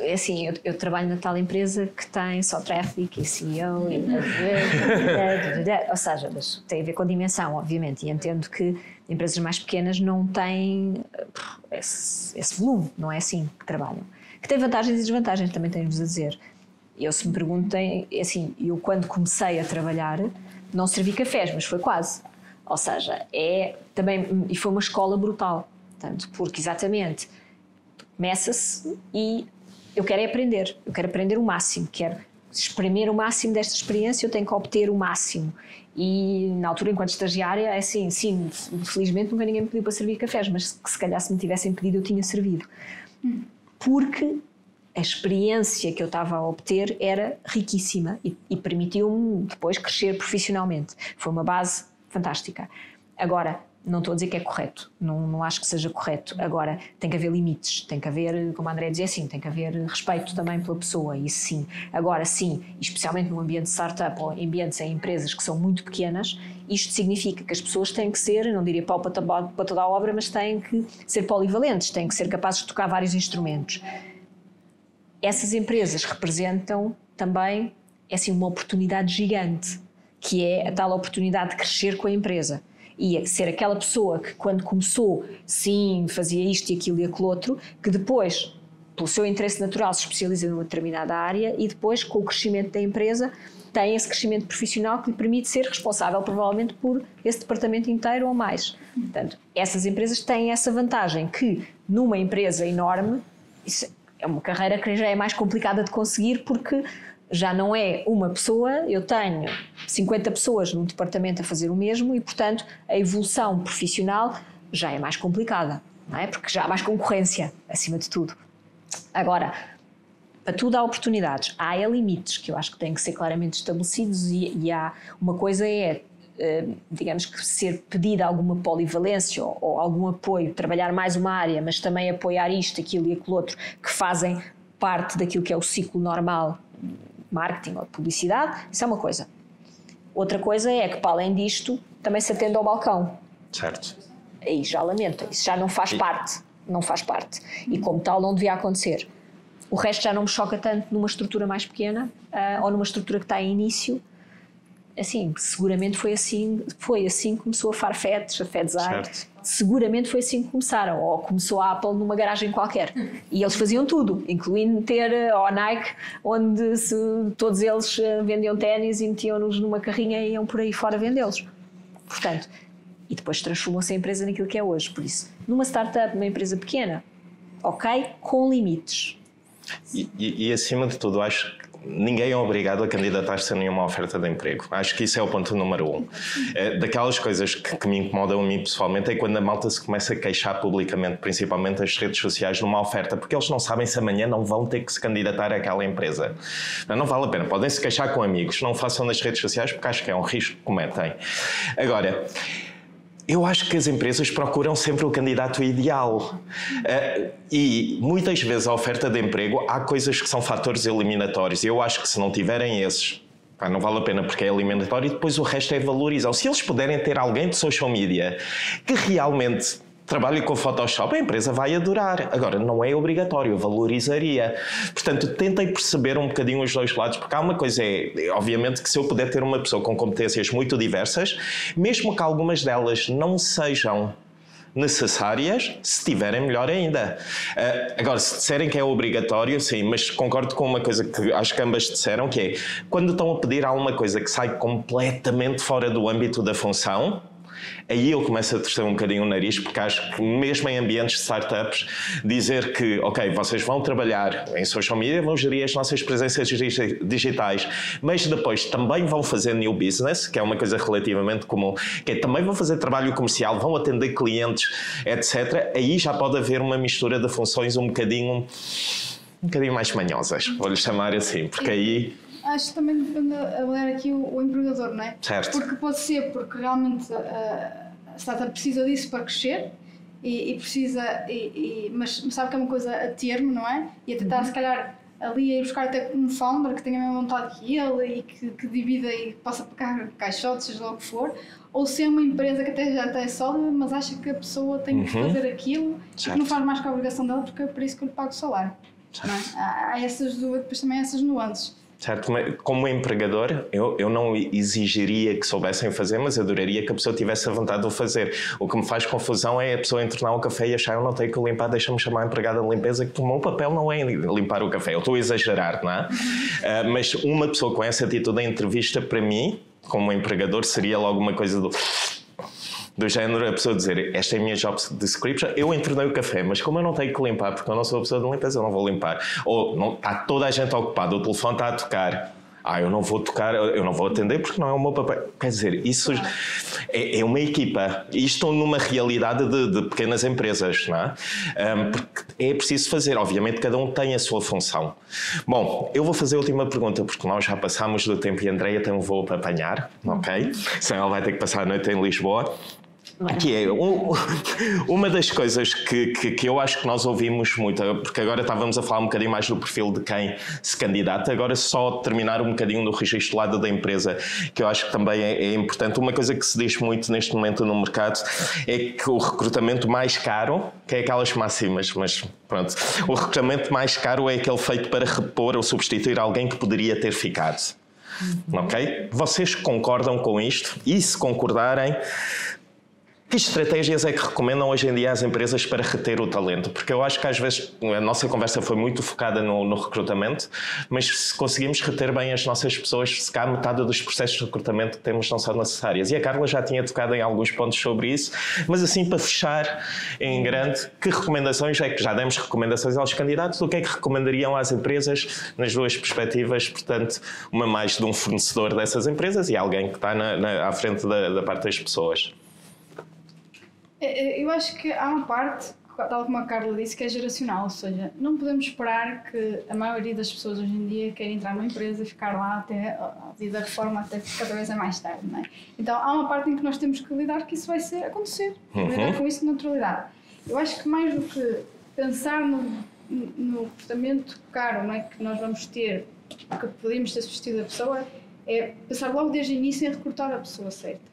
Speaker 4: É assim, eu, eu, trabalho na tal empresa que tem só tráfego e CEO, e, (laughs) ou seja, tem a ver com dimensão, obviamente, e entendo que empresas mais pequenas não têm esse, esse volume, não é assim que trabalham que tem vantagens e desvantagens, também tenho-vos a dizer. Eu, se me perguntem, é assim, eu quando comecei a trabalhar, não servi cafés, mas foi quase. Ou seja, é também, e foi uma escola brutal, tanto porque exatamente começa-se e eu quero é aprender, eu quero aprender o máximo, quero espremer o máximo desta experiência, eu tenho que obter o máximo. E na altura, enquanto estagiária, é assim, sim, felizmente nunca ninguém me pediu para servir cafés, mas se calhar se me tivessem pedido eu tinha servido. Hum porque a experiência que eu estava a obter era riquíssima e, e permitiu-me depois crescer profissionalmente. Foi uma base fantástica. Agora, não estou a dizer que é correto, não, não acho que seja correto. Agora, tem que haver limites, tem que haver, como a André dizia, assim, tem que haver respeito também pela pessoa, isso sim. Agora, sim, especialmente no ambiente de startup ou ambientes em empresas que são muito pequenas, isto significa que as pessoas têm que ser, não diria pau para toda a obra, mas têm que ser polivalentes, têm que ser capazes de tocar vários instrumentos. Essas empresas representam também, é assim, uma oportunidade gigante, que é a tal oportunidade de crescer com a empresa e ser aquela pessoa que quando começou, sim, fazia isto e aquilo e aquilo outro, que depois, pelo seu interesse natural, se especializa numa determinada área e depois, com o crescimento da empresa, tem esse crescimento profissional que lhe permite ser responsável, provavelmente, por esse departamento inteiro ou mais. Portanto, essas empresas têm essa vantagem que, numa empresa enorme, é uma carreira que já é mais complicada de conseguir porque já não é uma pessoa, eu tenho 50 pessoas no departamento a fazer o mesmo e, portanto, a evolução profissional já é mais complicada, não é? Porque já há mais concorrência, acima de tudo. Agora, para tudo há oportunidades. Há é limites que eu acho que têm que ser claramente estabelecidos e, e há uma coisa é eh, digamos que ser pedida alguma polivalência ou, ou, algum apoio, trabalhar mais uma área, mas também apoiar isto, aquilo e aquilo outro, que fazem parte daquilo que é o ciclo normal, marketing ou publicidade, isso é uma coisa. Outra coisa é que, para além disto, também se atende ao balcão.
Speaker 2: Certo.
Speaker 4: Aí já lamento, isso já não faz e... parte, não faz parte. E como tal não devia acontecer. O resto já não me choca tanto numa estrutura mais pequena uh, ou numa estrutura que está em início. Assim, seguramente foi assim, foi assim que começou a Farfetch, a Fedzai. Seguramente foi assim que começaram. Ou começou a Apple numa garagem qualquer. E eles faziam tudo, incluindo ter eh, a Nike, onde se, todos eles eh, vendiam ténis e metiam-nos numa carrinha e iam por aí fora vendê-los. Portanto, e depois transformam-se a empresa naquilo que é hoje. Por isso, numa startup, uma empresa pequena, ok, com limites
Speaker 2: e, e, e, acima de tudo, acho ninguém é obrigado a candidatar-se a nenhuma oferta de emprego. Acho que isso é o ponto número um. É, daquelas coisas que, que, me incomodam a mim pessoalmente é quando a malta se começa a queixar publicamente, principalmente as redes sociais, de uma oferta, porque eles não sabem se amanhã não vão ter que se candidatar àquela empresa. Não, não vale a pena. Podem se queixar com amigos, não façam nas redes sociais porque acho que é um risco que cometem. Agora, eu acho que as empresas procuram sempre o candidato ideal. Uh, e muitas vezes a oferta de emprego há coisas que são fatores eliminatórios. Eu acho que se não tiverem esses, pá, não vale a pena porque é eliminatório e depois o resto é valorizar. Se eles puderem ter alguém de social media que realmente trabalho com Photoshop, a empresa vai adorar. Agora, não é obrigatório, valorizaria. Portanto, tentem perceber um bocadinho os dois lados, porque há uma coisa, é, obviamente, que se eu puder ter uma pessoa com competências muito diversas, mesmo que algumas delas não sejam necessárias, se tiverem melhor ainda. Uh, agora, se disserem que é obrigatório, sim, mas concordo com uma coisa que acho que ambas disseram, que é quando estão a pedir alguma coisa que sai completamente fora do âmbito da função, aí eu começo a torcer um bocadinho o nariz, porque acho que mesmo em ambientes de startups, dizer que, ok, vocês vão trabalhar em social media, vão gerir as nossas presenças digitais, mas depois também vão fazer new business, que é uma coisa relativamente comum, que é, também vão fazer trabalho comercial, vão atender clientes, etc. Aí já pode haver uma mistura de funções um bocadinho um bocadinho mais manhosas, vou-lhe chamar assim, porque aí
Speaker 3: acho que também depende a olhar aqui o, o, empregador, não é?
Speaker 2: Certo.
Speaker 3: Porque pode ser porque realmente a, a startup precisa disso para crescer e, e precisa, e, e, mas sabe que é uma coisa a termo, não é? E a tentar, uhum. se calhar, ali a ir buscar até um founder que tenha a mesma vontade que ele e que, que divida e possa pagar caixotes, seja lá o que for, ou se é uma empresa que até já até é sólida, mas acha que a pessoa tem que uhum. fazer aquilo certo. e que não faz mais que a obrigação dela porque é por isso que eu lhe pago o salário. É? Há, há essas duas, depois também essas nuances.
Speaker 2: Certo? Como empregador, eu, eu não exigiria que soubessem fazer, mas adoraria que a pessoa tivesse a vontade de o fazer. O que me faz confusão é a pessoa entornar o café e achar eu não tenho que limpar, deixa-me chamar a empregada de limpeza, que o meu papel não é limpar o café. Eu estou a exagerar, não é? Uh, (laughs) mas uma pessoa com essa atitude em entrevista, para mim, como empregador, seria logo uma coisa do do género a pessoa dizer esta é a minha job description, eu entornei o café, mas como eu não tenho que limpar, porque eu não sou a pessoa de limpeza, eu não vou limpar. Ou não, está toda a gente ocupada, o telefone está a tocar. Ah, eu não vou tocar, eu não vou atender porque não é o meu papel. Quer dizer, isso é, é uma equipa. E estão numa realidade de, de pequenas empresas, não é? Um, porque é preciso fazer. Obviamente, cada um tem a sua função. Bom, eu vou fazer a última pergunta porque nós já passámos do tempo e a Andreia tem um voo para apanhar, ok? Senão ela vai ter que passar a noite em Lisboa. Que é um, uma das coisas que, que, que, eu acho que nós ouvimos muito, porque agora estávamos a falar um bocadinho mais do perfil de quem se candidata, agora só terminar um bocadinho do registro lado da empresa, que eu acho que também é, é, importante. Uma coisa que se diz muito neste momento no mercado é que o recrutamento mais caro, que é aquelas máximas, mas pronto, o recrutamento mais caro é aquele feito para repor ou substituir alguém que poderia ter ficado. Ok? Vocês concordam com isto? E se concordarem, Que estratégias é que recomendam hoje em dia às empresas para reter o talento? Porque eu acho que às vezes a nossa conversa foi muito focada no, no recrutamento, mas se conseguimos reter bem as nossas pessoas, se cá metade dos processos de recrutamento que temos não são necessárias. E a Carla já tinha tocado em alguns pontos sobre isso, mas assim para fechar em grande, que recomendações é que já demos recomendações aos candidatos, o que é que recomendariam às empresas nas duas perspectivas? Portanto, uma mais de um fornecedor dessas empresas e alguém que está na, na, à frente da, da parte das pessoas.
Speaker 3: É, é, eu acho que há uma parte, tal como a Carla disse, que é geracional, ou seja, não podemos esperar que a maioria das pessoas hoje em dia querem entrar numa empresa e ficar lá até a vida da reforma até cada vez é mais tarde, não é? Então há uma parte em que nós temos que lidar que isso vai ser, acontecer, uhum. lidar com isso de naturalidade. Eu acho que mais do que pensar no, no comportamento caro não é, que nós vamos ter, que podemos ter substituído a pessoa, é pensar logo desde o início em recrutar a pessoa certa.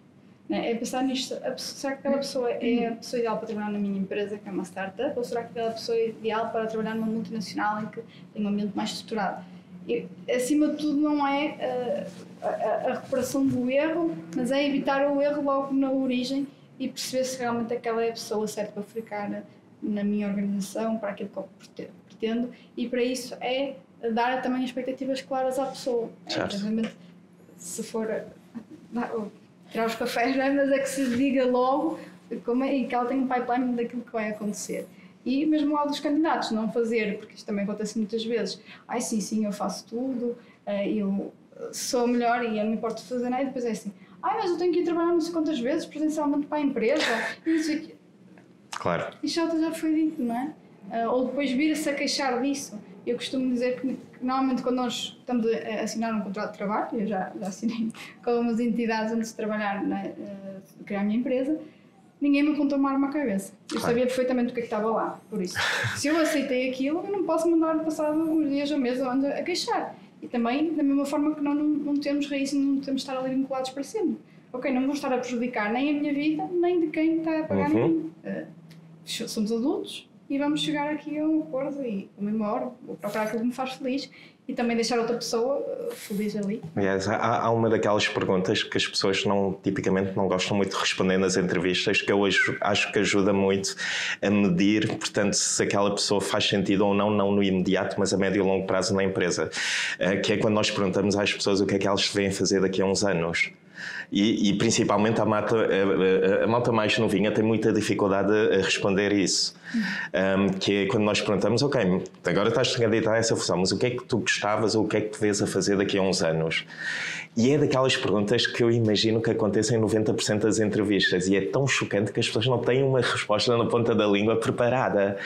Speaker 3: Né? É pensar nisto, será que aquela pessoa é a pessoa ideal para trabalhar na minha empresa, que é uma startup, ou será que aquela pessoa é ideal para trabalhar numa multinacional em que tem um ambiente mais estruturado? E, acima de tudo, não é uh, a, a, recuperação do erro, mas é evitar o erro logo na origem e perceber se realmente aquela é a pessoa certa para ficar na, na minha organização, para aquilo que eu pretendo, e para isso é dar também expectativas claras à pessoa.
Speaker 2: Certo.
Speaker 3: É, se for tirar os cafés, é? mas é que se diga logo como é, e que ela tenha um pipeline daquilo que vai acontecer. E mesmo lá dos candidatos, não fazer, porque isto também acontece muitas vezes. Ai, sim, sim, eu faço tudo, eh, eu sou melhor e eu não me importo de fazer nada. E depois é assim, ai, mas eu tenho que ir trabalhar não sei quantas vezes presencialmente para a empresa. E isso aqui.
Speaker 2: Claro.
Speaker 3: Isto já foi dito, não é? Eh, ou depois vir-se a queixar disso. Eu costumo dizer que, normalmente quando nós estamos a assinar um contrato de trabalho, eu já, já assinei (laughs) com algumas entidades antes de trabalhar, na, uh, de criar a minha empresa, ninguém me apontou uma arma à cabeça. Eu claro. sabia perfeitamente o que, é que estava lá. Por isso, (laughs) se eu aceitei aquilo, eu não posso mandar passado uns dias ou meses onde a queixar. E também, da mesma forma que nós não, não temos raiz e não temos de estar ali vinculados para sempre. Ok, não vou estar a prejudicar nem a minha vida, nem de quem está a pagar uhum. mim. Uh, somos adultos, e vamos chegar aqui a um acordo e uma hora, vou procurar aquilo que me faz feliz e também deixar outra pessoa uh, feliz ali.
Speaker 2: Yes, há, há, uma daquelas perguntas que as pessoas não, tipicamente não gostam muito de responder nas entrevistas, que eu hoje acho que ajuda muito a medir, portanto, se aquela pessoa faz sentido ou não, não no imediato, mas a médio e longo prazo na empresa. Uh, que é quando nós perguntamos às pessoas o que é que elas vêm fazer daqui a uns anos. E, e, principalmente a malta, a, a, malta mais novinha tem muita dificuldade a responder isso. Um, que é quando nós perguntamos, ok, agora estás candidato a essa função, mas o que é que tu gostavas ou o que é que te vês a fazer daqui a uns anos? E é daquelas perguntas que eu imagino que acontecem em 90% das entrevistas e é tão chocante que as pessoas não têm uma resposta na ponta da língua preparada.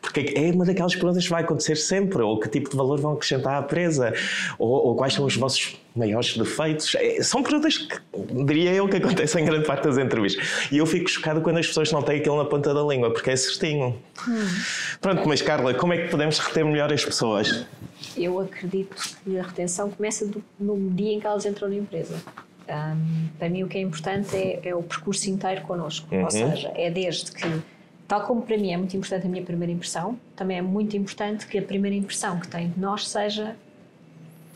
Speaker 2: Porque é uma daquelas perguntas que vai acontecer sempre, ou que tipo de valor vão acrescentar à presa, ou, ou quais são os vossos maiores defeitos. É, são perguntas que, diria eu, que acontecem em grande parte das entrevistas. E eu fico chocado quando as pessoas não têm aquilo na ponta da língua, porque é certinho. Hum. Pronto, mas Carla, como é que podemos reter melhor as pessoas?
Speaker 4: Eu acredito que a retenção começa do, no dia em que elas entram na empresa. Um, para mim, o que é importante é, é o percurso inteiro connosco. Uhum. Ou seja, é desde que, tal como para mim é muito importante a minha primeira impressão, também é muito importante que a primeira impressão que tem de nós seja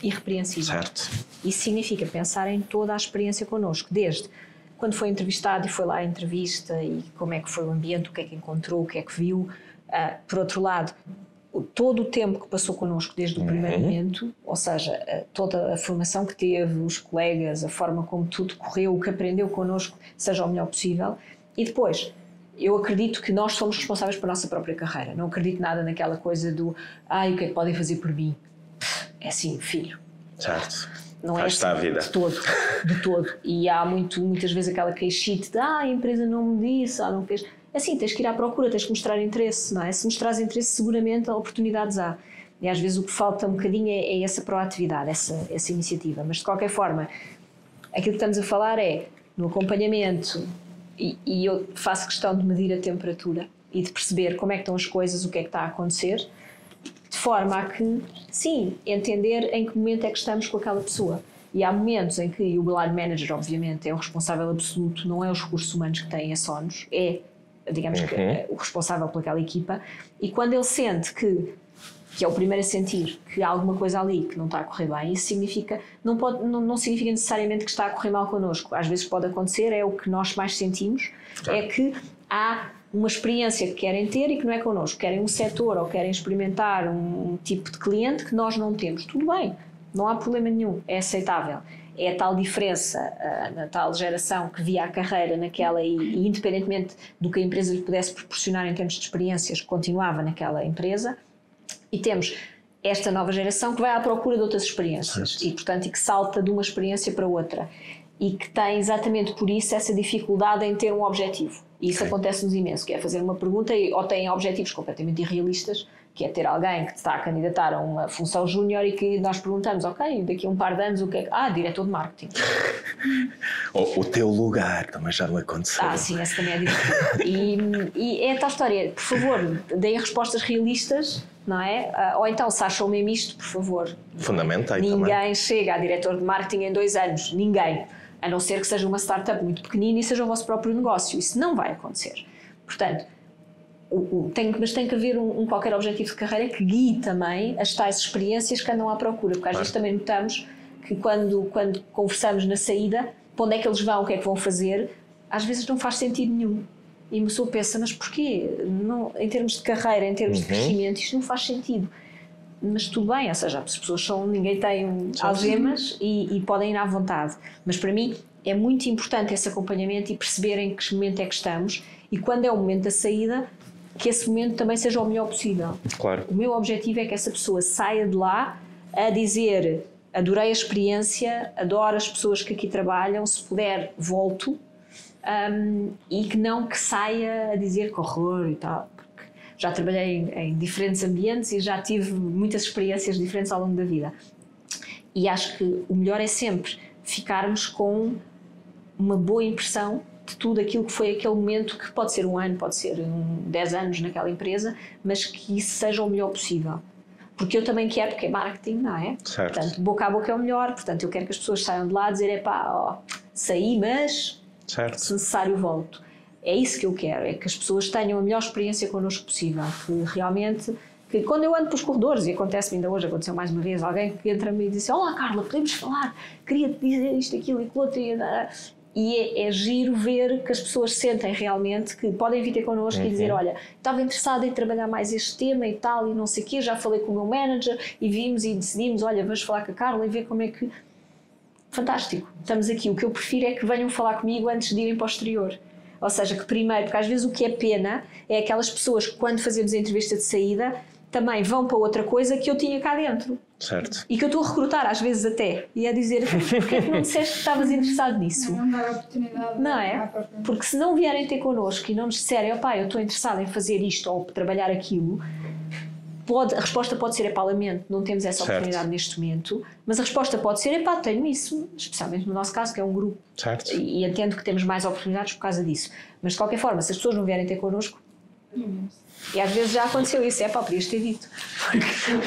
Speaker 4: irrepreensível.
Speaker 2: Certo.
Speaker 4: Isso significa pensar em toda a experiência connosco, desde quando foi entrevistado e foi lá a entrevista e como é que foi o ambiente, o que é que encontrou, o que é que viu. Uh, por outro lado, todo o tempo que passou connosco desde o primeiro uhum. momento, ou seja, toda a formação que teve, os colegas, a forma como tudo correu, o que aprendeu connosco, seja o melhor possível. E depois, eu acredito que nós somos responsáveis pela nossa própria carreira. Não acredito nada naquela coisa do ai, ah, o que é que podem fazer por mim? É assim, filho.
Speaker 2: Certo.
Speaker 4: Não é assim, a vida. de todo, de todo. E há muito, muitas vezes aquela queixite de ah, a empresa não me disse, ah, não fez assim, tens que ir à procura, tens que mostrar interesse, não é? Se mostrares interesse, seguramente oportunidades há. E às vezes o que falta um bocadinho é, é essa proatividade, essa, essa iniciativa. Mas de qualquer forma, aquilo que estamos a falar é no acompanhamento, e, e eu faço questão de medir a temperatura e de perceber como é que estão as coisas, o que é que está a acontecer, de forma a que, sim, entender em que momento é que estamos com aquela pessoa. E há momentos em que o line manager, obviamente, é o responsável absoluto, não é os recursos humanos que têm a sonos, é digamos uhum. que, o responsável por aquela equipa, e quando ele sente que que é o primeiro a sentir que há alguma coisa ali que não está a correr bem, isso significa, não, pode, não, não significa necessariamente que está a correr mal connosco. Às vezes pode acontecer, é o que nós mais sentimos, é que há uma experiência que querem ter e que não é connosco. Querem um setor ou querem experimentar um, um tipo de cliente que nós não temos. Tudo bem, não há problema nenhum, é aceitável é a tal diferença uh, na tal geração que via a carreira naquela e, e, independentemente do que a empresa lhe pudesse proporcionar em termos de experiências, continuava naquela empresa e temos esta nova geração que vai à procura de outras experiências certo. e portanto e que salta de uma experiência para outra e que tem exatamente por isso essa dificuldade em ter um objetivo e isso okay. acontece-nos imenso, que é fazer uma pergunta e, ou têm objetivos completamente irrealistas que é ter alguém que está a candidatar a uma função júnior e que nós perguntamos, ok, daqui a um par de anos o que é que... Ah, diretor de marketing. (laughs)
Speaker 2: o, o, teu lugar também já não aconteceu.
Speaker 4: Ah, sim, essa também é difícil. e, (laughs) e é a tal história, por favor, deem respostas realistas, não é? Ah, ou então, se acham mesmo isto, por favor.
Speaker 2: Fundamental
Speaker 4: Ninguém
Speaker 2: também.
Speaker 4: chega a diretor de marketing em dois anos, ninguém. A não ser que seja uma startup muito pequenina e seja o vosso próprio negócio. Isso não vai acontecer. Portanto, tem, mas tem que haver um, um, qualquer objetivo de carreira que guie também as tais experiências que andam à procura, porque às vezes também notamos que quando, quando conversamos na saída, para onde é que eles vão, o que é que vão fazer, às vezes não faz sentido nenhum. E uma pessoa pensa, mas porquê? Não, em termos de carreira, em termos uhum. de crescimento, isto não faz sentido. Mas tudo bem, ou seja, as pessoas são, ninguém tem algemas e, e podem ir à vontade. Mas para mim é muito importante esse acompanhamento e perceberem que momento é que estamos e quando é o momento da saída, que esse momento também seja o melhor possível.
Speaker 2: Claro.
Speaker 4: O meu objetivo é que essa pessoa saia de lá a dizer adorei a experiência, adoro as pessoas que aqui trabalham, se puder volto um, e que não que saia a dizer que horror e tal. Porque já trabalhei em, em diferentes ambientes e já tive muitas experiências diferentes ao longo da vida. E acho que o melhor é sempre ficarmos com uma boa impressão de tudo aquilo que foi aquele momento, que pode ser um ano, pode ser um, 10 anos naquela empresa, mas que isso seja o melhor possível. Porque eu também quero, porque é marketing, não é?
Speaker 2: Certo.
Speaker 4: Portanto, boca a boca é o melhor, portanto, eu quero que as pessoas saiam de lá a dizer: é pá, ó, saí, mas
Speaker 2: certo.
Speaker 4: se necessário volto. É isso que eu quero, é que as pessoas tenham a melhor experiência connosco possível, que realmente que quando eu ando pelos corredores, e acontece-me ainda hoje, aconteceu mais uma vez, alguém que entra-me e diz assim, Olá Carla, podemos falar? Queria-te dizer isto, aquilo e aquilo outro. E é, é, giro ver que as pessoas sentem realmente que podem vir ter connosco uhum. e dizer: Olha, estava interessada em trabalhar mais este tema e tal, e não sei o quê, já falei com o meu manager e vimos e decidimos: Olha, vamos falar com a Carla e ver como é que. Fantástico, estamos aqui. O que eu prefiro é que venham falar comigo antes de irem para o exterior. Ou seja, que primeiro, porque às vezes o que é pena é aquelas pessoas que, quando fazemos a entrevista de saída, também vão para outra coisa que eu tinha cá dentro.
Speaker 2: Certo.
Speaker 4: E que eu estou a recrutar, às vezes até, e a dizer porquê é que não disseste que estavas interessado nisso?
Speaker 3: Não dar oportunidade.
Speaker 4: Não é? Porque se não vierem ter connosco e não nos disserem, opá, eu estou interessado em fazer isto ou trabalhar aquilo, pode, a resposta pode ser, epá, lamento, não temos essa certo. oportunidade neste momento, mas a resposta pode ser, epá, tenho isso, especialmente no nosso caso, que é um grupo.
Speaker 2: Certo.
Speaker 4: E, e entendo que temos mais oportunidades por causa disso. Mas de qualquer forma, se as pessoas não vierem ter connosco, e às vezes já aconteceu isso, é pá, podias ter dito.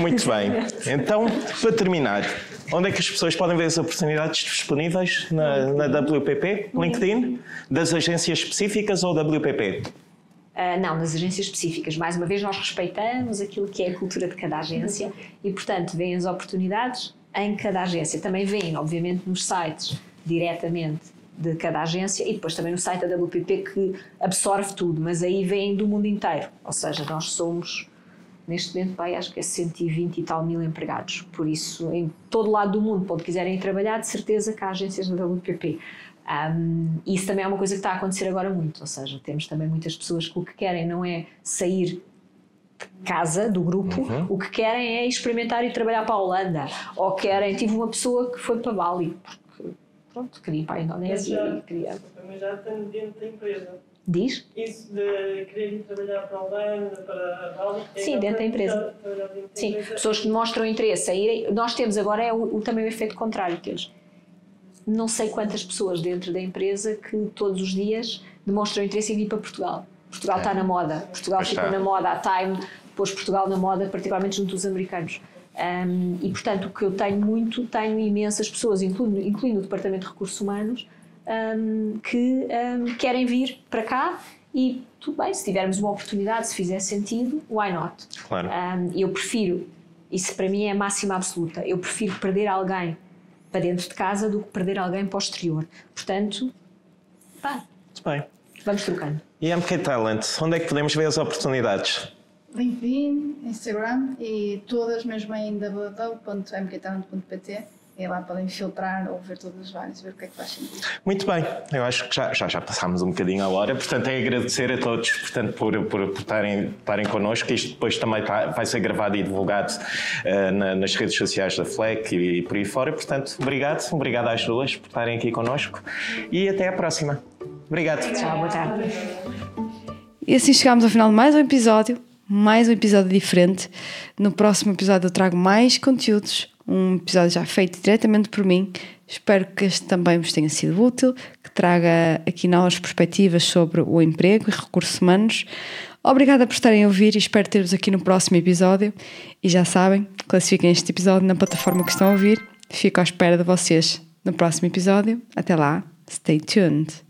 Speaker 2: Muito bem. Então, para terminar, onde é que as pessoas podem ver as oportunidades disponíveis na, na WPP? LinkedIn? Das agências específicas ou WPP? Uh,
Speaker 4: ah, não, nas agências específicas. Mais uma vez, nós respeitamos aquilo que é a cultura de cada agência e, portanto, veem as oportunidades em cada agência. Também veem, obviamente, nos sites diretamente de cada agência e depois também no site da WPP que absorve tudo, mas aí vem do mundo inteiro. Ou seja, nós somos, neste momento, pai, acho que é 120 e tal mil empregados. Por isso, em todo lado do mundo, onde quiserem trabalhar, de certeza que há agências da WPP. Um, isso também é uma coisa que está a acontecer agora muito, ou seja, temos também muitas pessoas que o que querem não é sair de casa do grupo, uhum. o que querem é experimentar e trabalhar para a Holanda, ou querem, tive uma pessoa que foi para Bali, pronto, queria ir para a Indonésia já, e queria.
Speaker 7: Também já tenho dentro da empresa.
Speaker 4: Diz?
Speaker 7: Isso de querer ir trabalhar para a Holanda, para a Bali.
Speaker 4: É Sim, dentro da empresa. Dentro Sim, empresa. pessoas que demonstram interesse a irem. Nós temos agora é o, o, também o efeito contrário que eles. Não sei quantas pessoas dentro da empresa que todos os dias demonstram interesse em vir para Portugal. Portugal é. está na moda. Portugal ficou está. na moda. A Time pôs Portugal na moda, particularmente junto dos americanos. Um, e, portanto, o que eu tenho muito, tenho imensas pessoas, incluindo, incluindo o Departamento de Recursos Humanos, um, que um, querem vir para cá e tudo bem, se tivermos uma oportunidade, se fizer sentido, why not?
Speaker 2: Claro.
Speaker 4: eu prefiro Isso para mim é a máxima absoluta. Eu prefiro perder alguém para dentro de casa do que perder alguém para o exterior. Portanto, pá,
Speaker 2: Muito bem.
Speaker 4: vamos trocando.
Speaker 2: E MK Talent, onde é que podemos ver as oportunidades?
Speaker 3: LinkedIn, Instagram e todas mesmo em www.mktalent.pt e lá podem filtrar ou ver todas as várias, ver o que é que faz sentido.
Speaker 2: Muito bem, eu acho que já, já, já passámos um bocadinho a hora, portanto é agradecer a todos portanto, por, por, por estarem, estarem connosco. Isto depois também tá- vai ser gravado e divulgado eh, na- nas redes sociais da FLEC e, por aí fora. Portanto, obrigado, obrigado às duas por estarem aqui connosco e até à próxima. Obrigado.
Speaker 4: Tchau, boa tarde.
Speaker 1: E assim chegamos ao final de mais um episódio, mais um episódio diferente. No próximo episódio eu trago mais conteúdos, um episódio já feito diretamente por mim. Espero que este também vos tenha sido útil, que traga aqui novas perspectivas sobre o emprego e recursos humanos. Obrigada por estarem a ouvir e espero ter-vos aqui no próximo episódio. E já sabem, classifiquem este episódio na plataforma que estão a ouvir. Fico à espera de vocês no próximo episódio. Até lá, stay tuned.